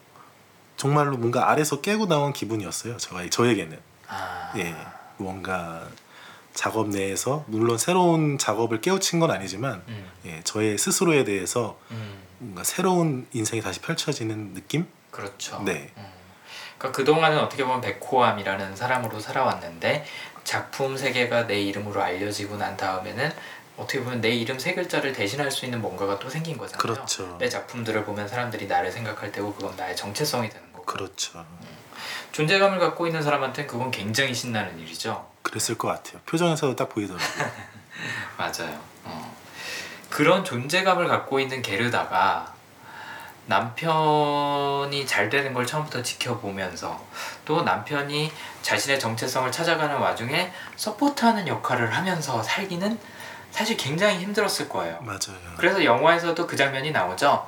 정말로 뭔가 아래서 깨고 나온 기분이었어요. 저 저에게는 아, 예 뭔가 작업 내에서 물론 새로운 작업을 깨우친 건 아니지만 음, 예 저의 스스로에 대해서 음, 뭔가 새로운 인생이 다시 펼쳐지는 느낌? 그렇죠. 네. 음. 그러니까 그 동안은 어떻게 보면 백호암이라는 사람으로 살아왔는데 작품 세계가 내 이름으로 알려지고 난 다음에는 어떻게 보면 내 이름 세 글자를 대신할 수 있는 뭔가가 또 생긴 거잖아요. 그렇죠. 내 작품들을 보면 사람들이 나를 생각할 때고 그건 나의 정체성이 되는 그렇죠. 존재감을 갖고 있는 사람한테는 그건 굉장히 신나는 일이죠. 그랬을 것 같아요. 표정에서도 딱 보이더라고요. 맞아요. 어. 그런 존재감을 갖고 있는 게르다가 남편이 잘 되는 걸 처음부터 지켜보면서 또 남편이 자신의 정체성을 찾아가는 와중에 서포트하는 역할을 하면서 살기는 사실 굉장히 힘들었을 거예요. 맞아요. 그래서 영화에서도 그 장면이 나오죠.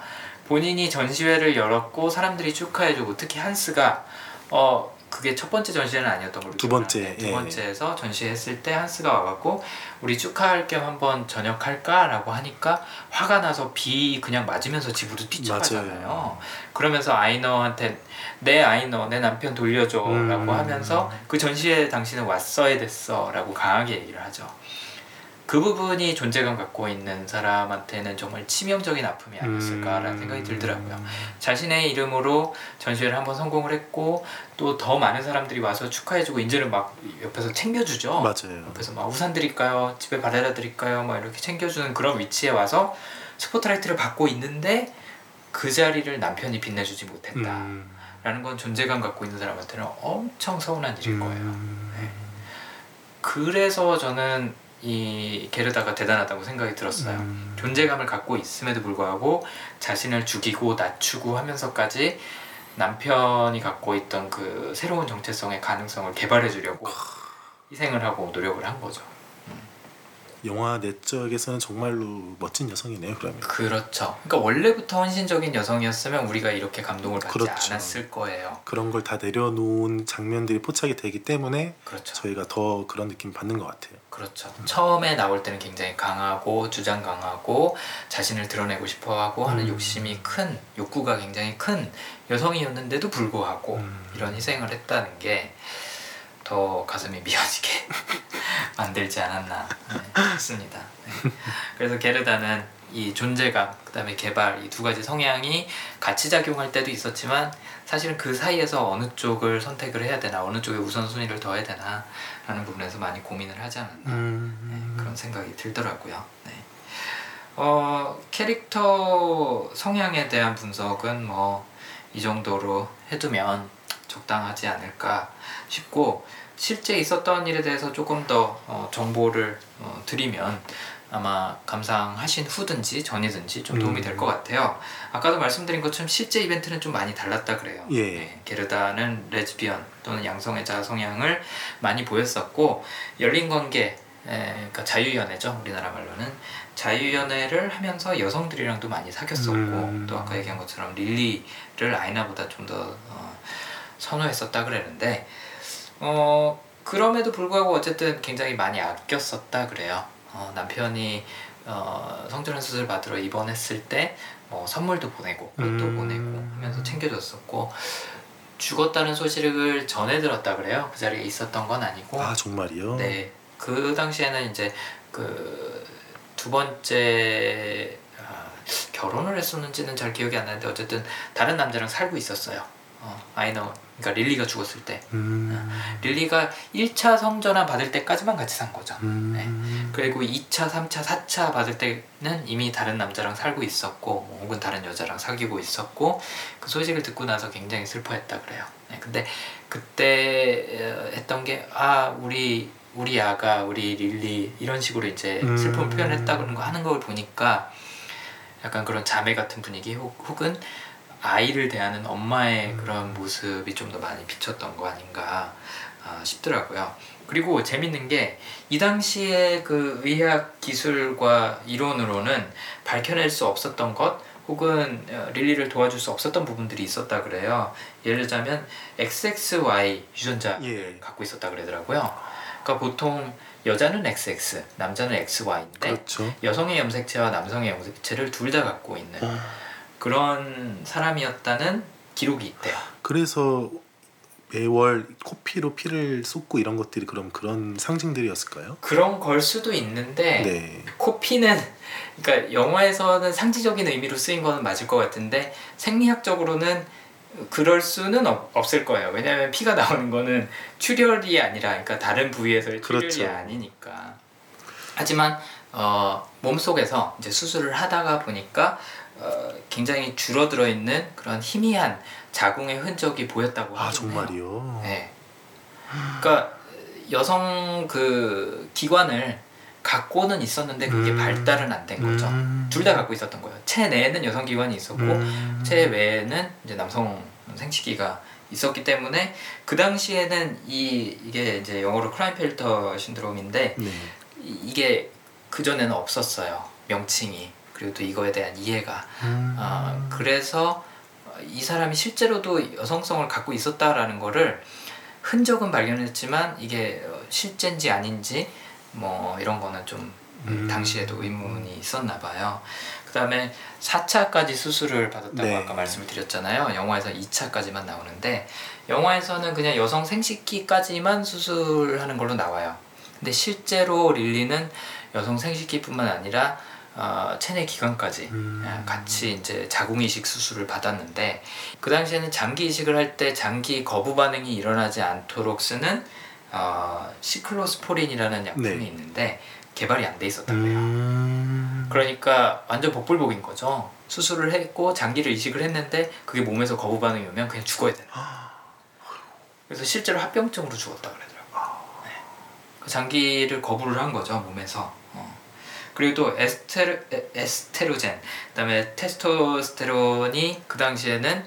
본인이 전시회를 열었고 사람들이 축하해주고 특히 한스가 어 그게 첫 번째 전시회는 아니었던 걸로 두 번째, 기억나는데 두 예. 번째에서 전시했을 때 한스가 와갖고 우리 축하할 겸 한번 저녁 할까라고 하니까 화가 나서 비 그냥 맞으면서 집으로 뛰쳐가잖아요. 맞아요. 그러면서 아이너한테 내 아이너 내 남편 돌려줘라고 음. 하면서 그 전시회 당신은 왔어야 됐어라고 강하게 얘기를 하죠. 그 부분이 존재감 갖고 있는 사람한테는 정말 치명적인 아픔이 아니었을까라는 음. 생각이 들더라고요. 자신의 이름으로 전시회를 한번 성공을 했고 또 더 많은 사람들이 와서 축하해주고 이제는 막 옆에서 챙겨주죠. 맞아요. 옆에서 막 우산 드릴까요? 집에 바래다 드릴까요? 막 이렇게 챙겨주는 그런 위치에 와서 스포트라이트를 받고 있는데 그 자리를 남편이 빛내주지 못했다라는 음. 건 존재감 갖고 있는 사람한테는 엄청 서운한 일일 거예요. 음. 네. 그래서 저는 이 게르다가 대단하다고 생각이 들었어요. 음. 존재감을 갖고 있음에도 불구하고 자신을 죽이고 낮추고 하면서까지 남편이 갖고 있던 그 새로운 정체성의 가능성을 개발해 주려고 희생을 하고 노력을 한 거죠. 영화 내적에서는 정말로 멋진 여성이네요. 그러면. 그렇죠. 그러니까 원래부터 헌신적인 여성이었으면 우리가 이렇게 감동을 받지 그렇죠. 않았을 거예요. 그런 걸 다 내려놓은 장면들이 포착이 되기 때문에 그렇죠. 저희가 더 그런 느낌 받는 것 같아요. 그렇죠. 처음에 나올 때는 굉장히 강하고 주장 강하고 자신을 드러내고 싶어하고 하는 음. 욕심이 큰 욕구가 굉장히 큰 여성이었는데도 불구하고 음. 이런 희생을 했다는 게 더 가슴이 미어지게 만들지 않았나 네, 싶습니다. 네. 그래서 게르다는 이 존재감 그다음에 개발 이 두 가지 성향이 같이 작용할 때도 있었지만 사실은 그 사이에서 어느 쪽을 선택을 해야 되나 어느 쪽에 우선순위를 둬야 되나 라는 부분에서 많이 고민을 하지 않았나 음. 네, 그런 생각이 들더라고요. 네. 어, 캐릭터 성향에 대한 분석은 뭐 이 정도로 해두면 적당하지 않을까 싶고 실제 있었던 일에 대해서 조금 더 어, 정보를 어, 드리면 아마 감상하신 후든지 전이든지 좀 도움이 음. 될것 같아요. 아까도 말씀드린 것처럼 실제 이벤트는 좀 많이 달랐다 그래요. 예. 네, 게르다는 레즈비언 또는 양성애자 성향을 많이 보였었고 열린 관계 에, 그러니까 자유연애죠 우리나라 말로는 자유연애를 하면서 여성들이랑도 많이 사귀었었고 음. 또 아까 얘기한 것처럼 릴리를 아이나보다 좀더 어, 선호했었다 그랬는데 어 그럼에도 불구하고 어쨌든 굉장히 많이 아꼈었다 그래요 어, 남편이 어, 성전환 수술 받으러 입원했을 때 뭐 선물도 보내고 그것도 음. 보내고 하면서 챙겨줬었고 죽었다는 소식을 전해 들었다 그래요 그 자리에 있었던 건 아니고 아 정말이요? 네, 그 당시에는 이제 그 두 번째 아, 결혼을 했었는지는 잘 기억이 안 나는데 어쨌든 다른 남자랑 살고 있었어요. 어, 아이너, 그러니까 릴리가 죽었을 때 음. 릴리가 1차 성전환 받을 때까지만 같이 산 거죠. 음. 네. 그리고 2차, 3차, 4차 받을 때는 이미 다른 남자랑 살고 있었고 뭐 혹은 다른 여자랑 사귀고 있었고 그 소식을 듣고 나서 굉장히 슬퍼했다 그래요. 네, 근데 그때 어, 했던 게 아 우리 우리 아가 우리 릴리 이런 식으로 이제 음. 슬픔 표현했다 그런 거 하는 걸 보니까 약간 그런 자매 같은 분위기 혹, 혹은 아이를 대하는 엄마의 그런 모습이 좀 더 많이 비쳤던 거 아닌가 아, 싶더라고요. 그리고 재밌는 게 이 당시에 그 의학 기술과 이론으로는 밝혀낼 수 없었던 것 혹은 어, 릴리를 도와줄 수 없었던 부분들이 있었다 그래요. 예를 들자면 XXY 유전자를 예. 갖고 있었다 그러더라고요. 그러니까 보통 여자는 XX, 남자는 XY인데 그렇죠. 여성의 염색체와 남성의 염색체를 둘 다 갖고 있는 어, 그런 사람이었다는 기록이 있대요. 그래서 매월 코피로 피를 쏟고 이런 것들이 그럼 그런 상징들이었을까요? 그런 걸 수도 있는데 네. 코피는 그러니까 영화에서는 상징적인 의미로 쓰인 거는 맞을 것 같은데 생리학적으로는 그럴 수는 없, 없을 거예요. 왜냐하면 피가 나오는 거는 출혈이 아니라 그러니까 다른 부위에서의 출혈이 그렇죠. 아니니까. 하지만 어, 몸 속에서 이제 수술을 하다가 보니까 어, 굉장히 줄어들어 있는 그런 희미한 자궁의 흔적이 보였다고 아 하긴 해요. 정말이요. 네. 그러니까 여성 그 기관을 갖고는 있었는데 그게 음. 발달은 안 된 거죠. 음. 둘다 갖고 있었던 거예요. 체내에는 여성 기관이 있었고 음. 체외에는 이제 남성 생식기가 있었기 때문에 그 당시에는 이 이게 이제 영어로 크라인펠터 신드롬인데 네. 이- 이게 그 전에는 없었어요. 명칭이 그리고 또 이거에 대한 이해가 음. 아, 그래서 이 사람이 실제로도 여성성을 갖고 있었다라는 거를 흔적은 발견했지만 이게 어, 실제인지 아닌지 뭐 이런 거는 좀 음. 당시에도 의문이 있었나 봐요. 그다음에 4차까지 수술을 받았다고 네. 아까 말씀을 드렸잖아요. 영화에서 2차까지만 나오는데 영화에서는 그냥 여성 생식기까지만 수술하는 걸로 나와요. 근데 실제로 릴리는 여성 생식기뿐만 아니라 어, 체내 기관까지 음. 아, 같이 이제 자궁 이식 수술을 받았는데 그 당시에는 장기 이식을 할 때 장기 거부 반응이 일어나지 않도록 쓰는 어, 시클로스포린이라는 약품이 네. 있는데 개발이 안 돼 있었다 그래요. 음. 그러니까 완전 복불복인 거죠. 수술을 했고 장기를 이식을 했는데 그게 몸에서 거부 반응이 오면 그냥 죽어야 되는 거예요. 그래서 실제로 합병증으로 죽었다 그러더라고요. 네. 그 장기를 거부를 한 거죠 몸에서. 어. 그리고 또 에스테르, 에- 에스테로젠, 그다음에 테스토스테론이 그 당시에는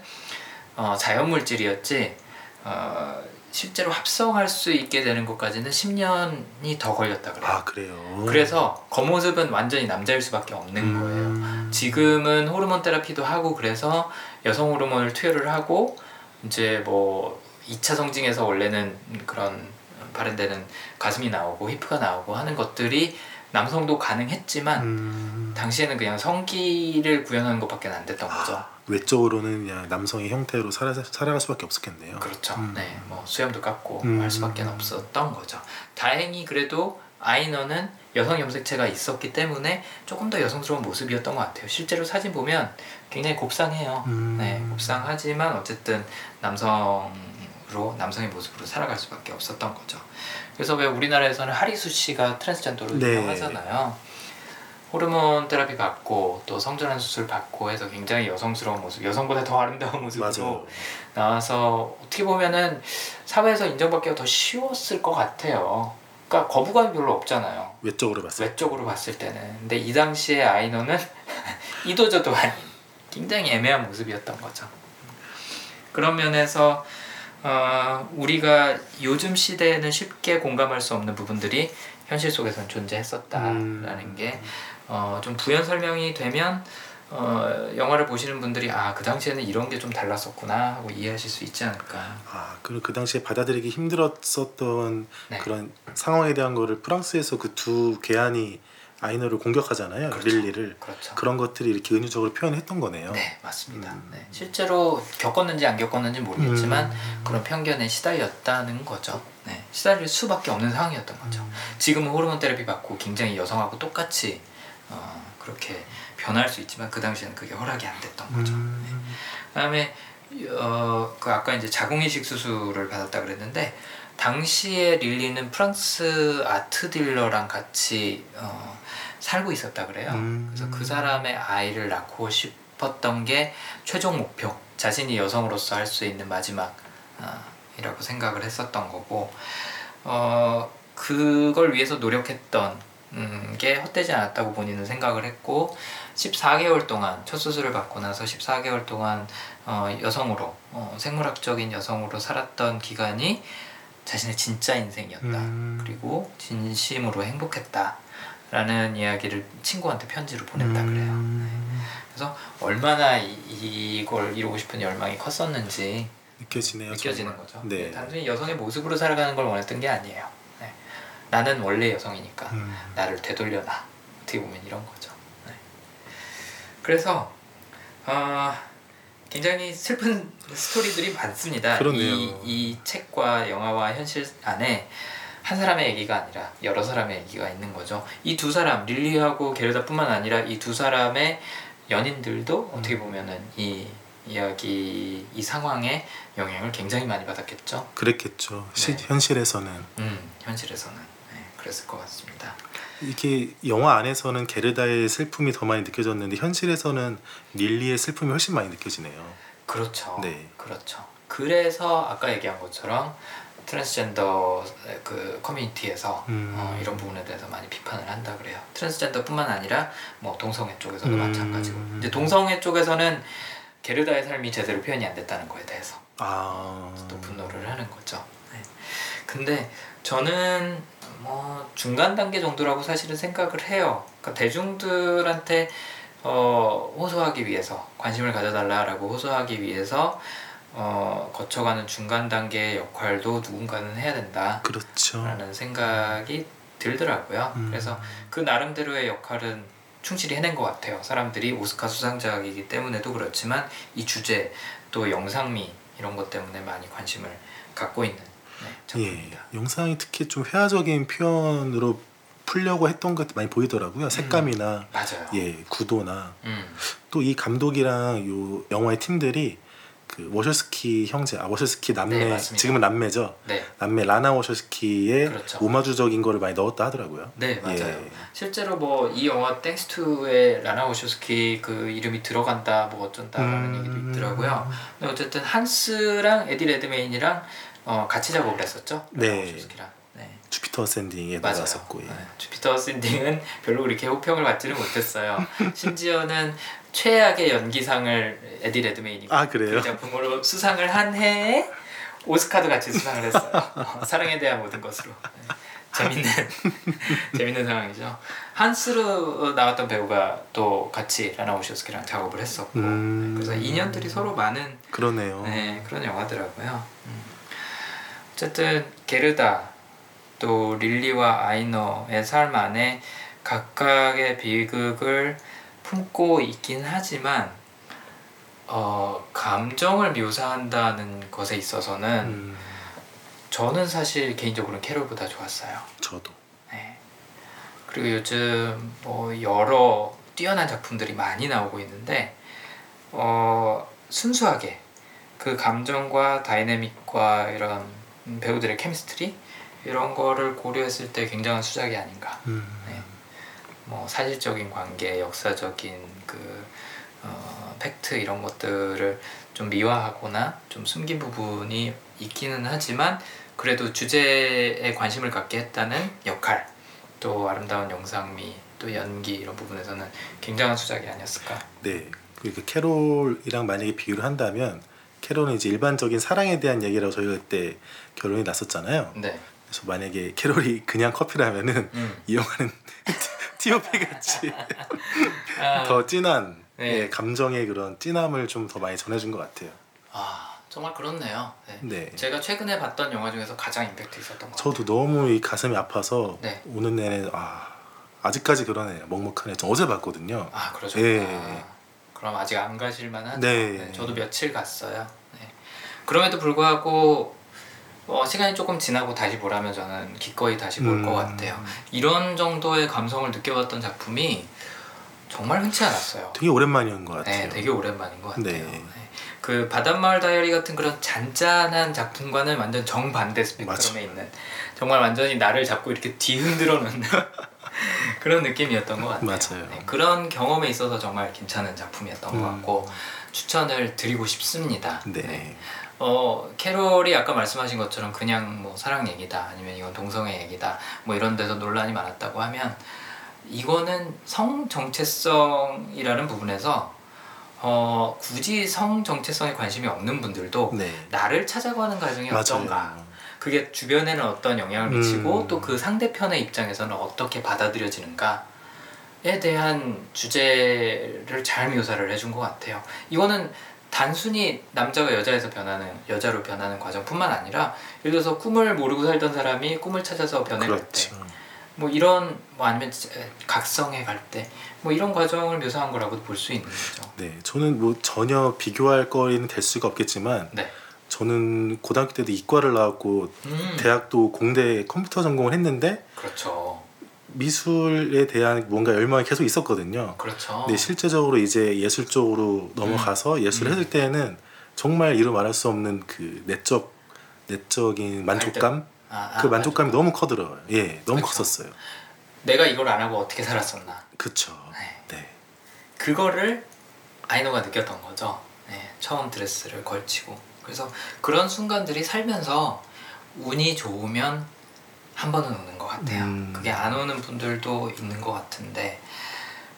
어, 자연 물질이었지 어, 실제로 합성할 수 있게 되는 것까지는 10년이 더 걸렸다 그래요. 아 그래요. 그래서 겉모습은 완전히 남자일 수밖에 없는 거예요. 음. 지금은 호르몬 테라피도 하고 그래서 여성 호르몬을 투여를 하고 이제 뭐 2차 성징에서 원래는 그런 발현되는 가슴이 나오고 히프가 나오고 하는 것들이 남성도 가능했지만 음. 당시에는 그냥 성기를 구현하는 것밖에 안 됐던 거죠. 외적으로는 그냥 남성의 형태로 살아, 살아갈 수밖에 없었겠네요. 그렇죠. 음. 네, 뭐 수염도 깎고 음. 할 수밖에 없었던 거죠. 다행히 그래도 아이너는 여성 염색체가 있었기 때문에 조금 더 여성스러운 모습이었던 것 같아요. 실제로 사진 보면 굉장히 곱상해요. 음. 네, 곱상하지만 어쨌든 남성으로 남성의 모습으로 살아갈 수밖에 없었던 거죠. 그래서 왜 우리나라에서는 하리수 씨가 트랜스젠더로 네. 유명하잖아요. 호르몬 테라피 받고 또 성전환 수술 받고 해서 굉장히 여성스러운 모습, 여성보다 더 아름다운 모습으로 맞아요. 나와서 어떻게 보면은 사회에서 인정받기가 더 쉬웠을 것 같아요. 그러니까 거부감이 별로 없잖아요. 외적으로 봤을 때. 외적으로 봤을 때는. 근데 이 당시에 아이너는 이도저도 아닌 굉장히 애매한 모습이었던 거죠. 그런 면에서 어, 우리가 요즘 시대에는 쉽게 공감할 수 없는 부분들이 현실 속에서는 존재했었다라는 음. 게 어, 좀 부연 설명이 되면 어, 영화를 보시는 분들이 아 그 당시에는 이런 게 좀 달랐었구나 하고 이해하실 수 있지 않을까. 아, 그리고 그 당시에 받아들이기 힘들었었던 네. 그런 상황에 대한 거를 프랑스에서 그두 괴한이 아이너를 공격하잖아요. 그렇죠. 릴리를. 그렇죠. 그런 것들이 이렇게 은유적으로 표현했던 거네요. 네 맞습니다. 음. 네. 실제로 겪었는지 안 겪었는지 모르겠지만 음. 그런 편견에 시달렸다는 거죠. 네. 시달릴 수밖에 없는 상황이었던 거죠. 음. 지금은 호르몬 테라피 받고 굉장히 여성하고 똑같이 어, 그렇게 변할 수 있지만 그 당시에는 그게 허락이 안 됐던 거죠. 음. 그다음에 어, 그 아까 이제 자궁이식 수술을 받았다 그랬는데 당시에 릴리는 프랑스 아트 딜러랑 같이 어, 살고 있었다 그래요. 음. 그래서 그 사람의 아이를 낳고 싶었던 게 최종 목표, 자신이 여성으로서 할 수 있는 마지막 어, 이라고 생각을 했었던 거고 어, 그걸 위해서 노력했던 음, 게 헛되지 않았다고 본인은 생각을 했고 14개월 동안 첫 수술을 받고 나서 14개월 동안 어, 여성으로 어, 생물학적인 여성으로 살았던 기간이 자신의 진짜 인생이었다. 음. 그리고 진심으로 행복했다 라는 이야기를 친구한테 편지로 보냈다 그래요. 음. 그래서 얼마나 이, 이걸 이루고 싶은 열망이 컸었는지 느껴지네요. 느껴지는 정말. 거죠. 네. 단순히 여성의 모습으로 살아가는 걸 원했던 게 아니에요. 네. 나는 원래 여성이니까 음. 나를 되돌려놔. 어떻게 보면 이런 거죠. 네. 그래서 어, 굉장히 슬픈 스토리들이 많습니다. 그러네요. 이, 이 책과 영화와 현실 안에 한 사람의 얘기가 아니라 여러 사람의 얘기가 있는 거죠. 이 두 사람 릴리하고 게르다뿐만 아니라 이 두 사람의 연인들도 음. 어떻게 보면은 이 이야기 이 상황에 영향을 굉장히 많이 받았겠죠. 그랬겠죠. 시, 네. 현실에서는 음, 현실에서는 네, 그랬을 것 같습니다. 이게 영화 안에서는 게르다의 슬픔이 더 많이 느껴졌는데 현실에서는 릴리의 슬픔이 훨씬 많이 느껴지네요. 그렇죠. 네. 그렇죠. 그래서 아까 얘기한 것처럼 트랜스젠더 그 커뮤니티에서 음. 어, 이런 부분에 대해서 많이 비판을 한다 그래요. 트랜스젠더뿐만 아니라 뭐 동성애 쪽에서도 음. 마찬가지고. 이제 동성애 쪽에서는 게르다의 삶이 제대로 표현이 안 됐다는 거에 대해서 아. 또 분노를 하는 거죠. 네. 근데 저는 뭐 중간 단계 정도라고 사실은 생각을 해요. 그러니까 대중들한테 어, 호소하기 위해서 관심을 가져달라라고 호소하기 위해서 어, 거쳐가는 중간 단계의 역할도 누군가는 해야 된다라는 그렇죠. 생각이 들더라고요. 음. 그래서 그 나름대로의 역할은 충실히 해낸 것 같아요. 사람들이 오스카 수상작이기 때문에도 그렇지만 이 주제 또 영상미 이런 것 때문에 많이 관심을 갖고 있는 네, 예, 작품입니다. 영상이 특히 좀 회화적인 표현으로 풀려고 했던 것 많이 보이더라고요. 색감이나 맞아요. 예 구도나 음, 또 이 감독이랑 요 영화의 팀들이 그 워쇼스키 형제, 아 워쇼스키 남매, 네. 지금은 남매죠. 네, 남매 라나 워쇼스키의 그렇죠. 오마주적인 거를 많이 넣었다 하더라고요. 네 맞아요. 예. 실제로 뭐 이 영화 thanks to의 라나 워쇼스키 그 이름이 들어간다 뭐 어쩐다라는 음. 얘기도 있더라고요. 근데 어쨌든 한스랑 에디 레드메인이랑 어, 같이 작업을 했었죠. 라나 네. 워쇼스키랑. 네. 주피터 어센딩에. 나왔었고 예. 네, 주피터 어센딩은 별로 그렇게 호평을 받지는 못했어요. 심지어는 최악의 연기상을 에디 레드메인이 아, 그래요? 그 작품으로 수상을 한 해에 오스카도 같이 수상을 했어요. 어, 사랑에 대한 모든 것으로. 네. 재밌는 재밌는 상황이죠. 한스로 나왔던 배우가 또 같이 라나 워쇼스키랑 작업을 했었고 음. 그래서 인연들이 서로 많은 그러네요. 네, 그런 영화더라고요. 음. 어쨌든 게르다 또 릴리와 아이너의 삶 안에 각각의 비극을 품고 있긴 하지만 어, 감정을 묘사한다는 것에 있어서는 음, 저는 사실 개인적으로는 캐롤보다 좋았어요. 저도. 네. 그리고 요즘 뭐 여러 뛰어난 작품들이 많이 나오고 있는데 어, 순수하게 그 감정과 다이내믹과 이런 배우들의 케미스트리 이런 거를 고려했을 때 굉장한 수작이 아닌가. 음. 네. 뭐 사실적인 관계, 역사적인 그 어, 팩트 이런 것들을 좀 미화하거나 좀 숨긴 부분이 있기는 하지만 그래도 주제에 관심을 갖게 했다는 역할 또 아름다운 영상미 또 연기 이런 부분에서는 굉장한 수작이 아니었을까 네. 그 캐롤이랑 만약에 비교를 한다면 캐롤은 이제 일반적인 사랑에 대한 얘기라고 저희가 그때 결론이 났었잖아요. 네 그래서 만약에 캐롤이 그냥 커피라면은 음. 이 영화는 T.O.P 같이 아, 더 진한 네. 예, 감정의 그런 진함을 좀 더 많이 전해준 것 같아요. 아 정말 그렇네요 네. 네. 제가 최근에 봤던 영화 중에서 가장 임팩트 있었던 것 저도 너무 이 가슴이 아파서 네. 오는 내내 아 아직까지 그러네요. 먹먹하네. 저 어제 봤거든요. 아 그러죠. 예. 그럼 아직 안 가실 만한. 네. 저도 며칠 갔어요. 네. 그럼에도 불구하고 어, 시간이 조금 지나고 다시 보라면 저는 기꺼이 다시 볼것 음. 같아요. 이런 정도의 감성을 느껴봤던 작품이 정말 흔치 않았어요. 되게 오랜만인 것 같아요. 네, 되게 오랜만인 것 같아요. 네. 네. 그 바닷마을 다이어리 같은 그런 잔잔한 작품과는 완전 정반대 스펙트럼에 있는 정말 완전히 나를 잡고 이렇게 뒤흔들어 놓는 그런 느낌이었던 것 같아요. 맞아요. 네, 그런 경험에 있어서 정말 괜찮은 작품이었던 것 음. 같고 추천을 드리고 싶습니다. 네. 어 캐롤이 아까 말씀하신 것처럼 그냥 뭐 사랑 얘기다 아니면 이건 동성애 얘기다 뭐 이런 데서 논란이 많았다고 하면 이거는 성 정체성이라는 부분에서 어 굳이 성 정체성에 관심이 없는 분들도 네. 나를 찾아가는 과정이 어떤가 맞아요. 그게 주변에는 어떤 영향을 미치고 음. 또그 상대편의 입장에서는 어떻게 받아들여지는가에 대한 주제를 잘 묘사를 해준 것 같아요. 이거는 단순히 남자가 여자에서 변하는 여자로 변하는 과정뿐만 아니라 예를 들어서 꿈을 모르고 살던 사람이 꿈을 찾아서 변해갈 때, 그렇죠. 뭐 이런 뭐 아니면 진짜 각성해 갈 때, 뭐 이런 과정을 묘사한 거라고도 볼 수 있는 거죠. 네, 저는 뭐 전혀 비교할 거리는 될 수가 없겠지만 네. 저는 고등학교 때도 이과를 나왔고 음, 대학도 공대 컴퓨터 전공을 했는데 그렇죠. 미술에 대한 뭔가 열망이 계속 있었거든요. 그렇죠. 근데 실제적으로 이제 예술 쪽으로 넘어가서 예술을 음. 했을 때는 정말 이루 말할 수 없는 그 내적 내적인 만족감 아, 아, 그 만족감이 맞아. 너무 커들어요. 예, 너무 그쵸. 컸었어요. 내가 이걸 안 하고 어떻게 살았었나. 그쵸. 네. 네. 그거를 아이노가 느꼈던 거죠. 네, 처음 드레스를 걸치고. 그래서 그런 순간들이 살면서 운이 좋으면 한 번은 오는 것 같아요. 음. 그게 안 오는 분들도 있는 것 같은데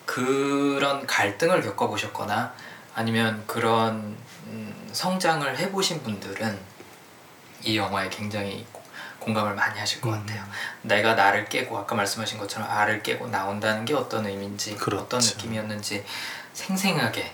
그런 갈등을 겪어보셨거나 아니면 그런 음, 성장을 해보신 분들은 이 영화에 굉장히 고- 공감을 많이 하실 것 음. 같아요. 내가 나를 깨고 아까 말씀하신 것처럼 알을 깨고 나온다는 게 어떤 의미인지 그렇죠. 어떤 느낌이었는지 생생하게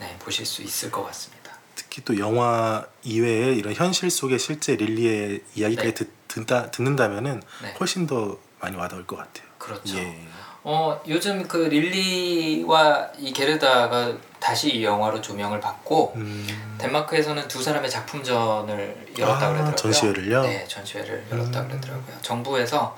네, 보실 수 있을 것 같습니다. 특히 또 영화 이외에 이런 현실 속의 실제 릴리의 이야기까지 네. 듣, 듣다, 듣는다면은 네. 훨씬 더 많이 와닿을 것 같아요. 그렇죠. 예. 어 요즘 그 릴리와 이 게르다가 다시 이 영화로 조명을 받고 음, 덴마크에서는 두 사람의 작품전을 열었다 아, 그러더라고요. 전시회를요? 네, 전시회를 열었다 음. 그러더라고요. 정부에서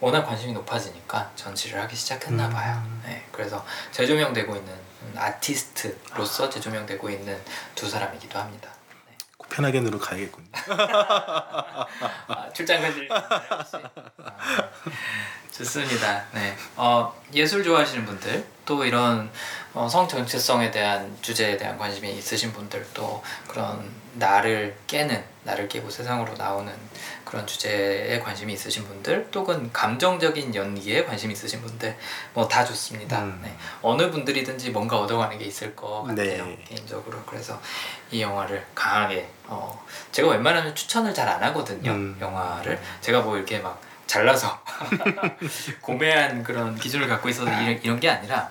워낙 관심이 높아지니까 전시를 하기 시작했나 음. 봐요. 네, 그래서 재조명되고 있는 음, 아티스트로서 재조명되고 있는 두 사람이기도 합니다. 네. 코펜하겐으로 가야겠군요. 아, 출장 혹시? 아, 좋습니다. 네. 어, 예술 좋아하시는 분들 또 이런 어, 성 정체성에 대한 주제에 대한 관심이 있으신 분들 또 그런 나를 깨는 나를 깨고 세상으로 나오는 그런 주제에 관심이 있으신 분들 또는 감정적인 연기에 관심이 있으신 분들 뭐 다 좋습니다. 음. 네. 어느 분들이든지 뭔가 얻어가는 게 있을 것 같아요 네. 개인적으로 그래서 이 영화를 강하게 어, 제가 웬만하면 추천을 잘 안 하거든요 음. 영화를 제가 뭐 이렇게 막 잘나서 고매한 그런 기준을 갖고 있어서 이런, 이런 게 아니라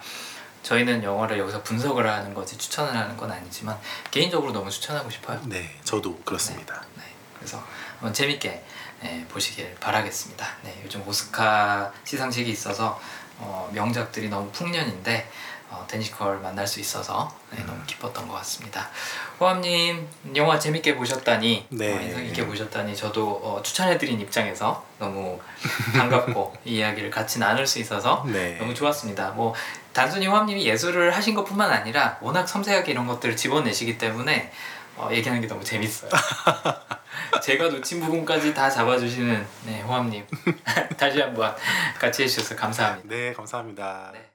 저희는 영화를 여기서 분석을 하는 거지 추천을 하는 건 아니지만 개인적으로 너무 추천하고 싶어요 네, 저도 그렇습니다. 네, 그래서 한번 재밌게 네, 보시길 바라겠습니다. 네, 요즘 오스카 시상식이 있어서 어, 명작들이 너무 풍년인데 어, 데니시컬 만날 수 있어서 네, 음. 너무 기뻤던 것 같습니다. 호암님 영화 재밌게 보셨다니 네. 어, 인상 깊게 보셨다니 저도 어, 추천해드린 입장에서 너무 반갑고 이 이야기를 같이 나눌 수 있어서 네. 너무 좋았습니다. 뭐 단순히 호암님이 예술을 하신 것뿐만 아니라 워낙 섬세하게 이런 것들을 집어내시기 때문에 어, 얘기하는 게 너무 재밌어요. 제가 놓친 부분까지 다 잡아주시는 네, 호암님 다시 한번 같이 해주셔서 감사합니다. 네 감사합니다. 네.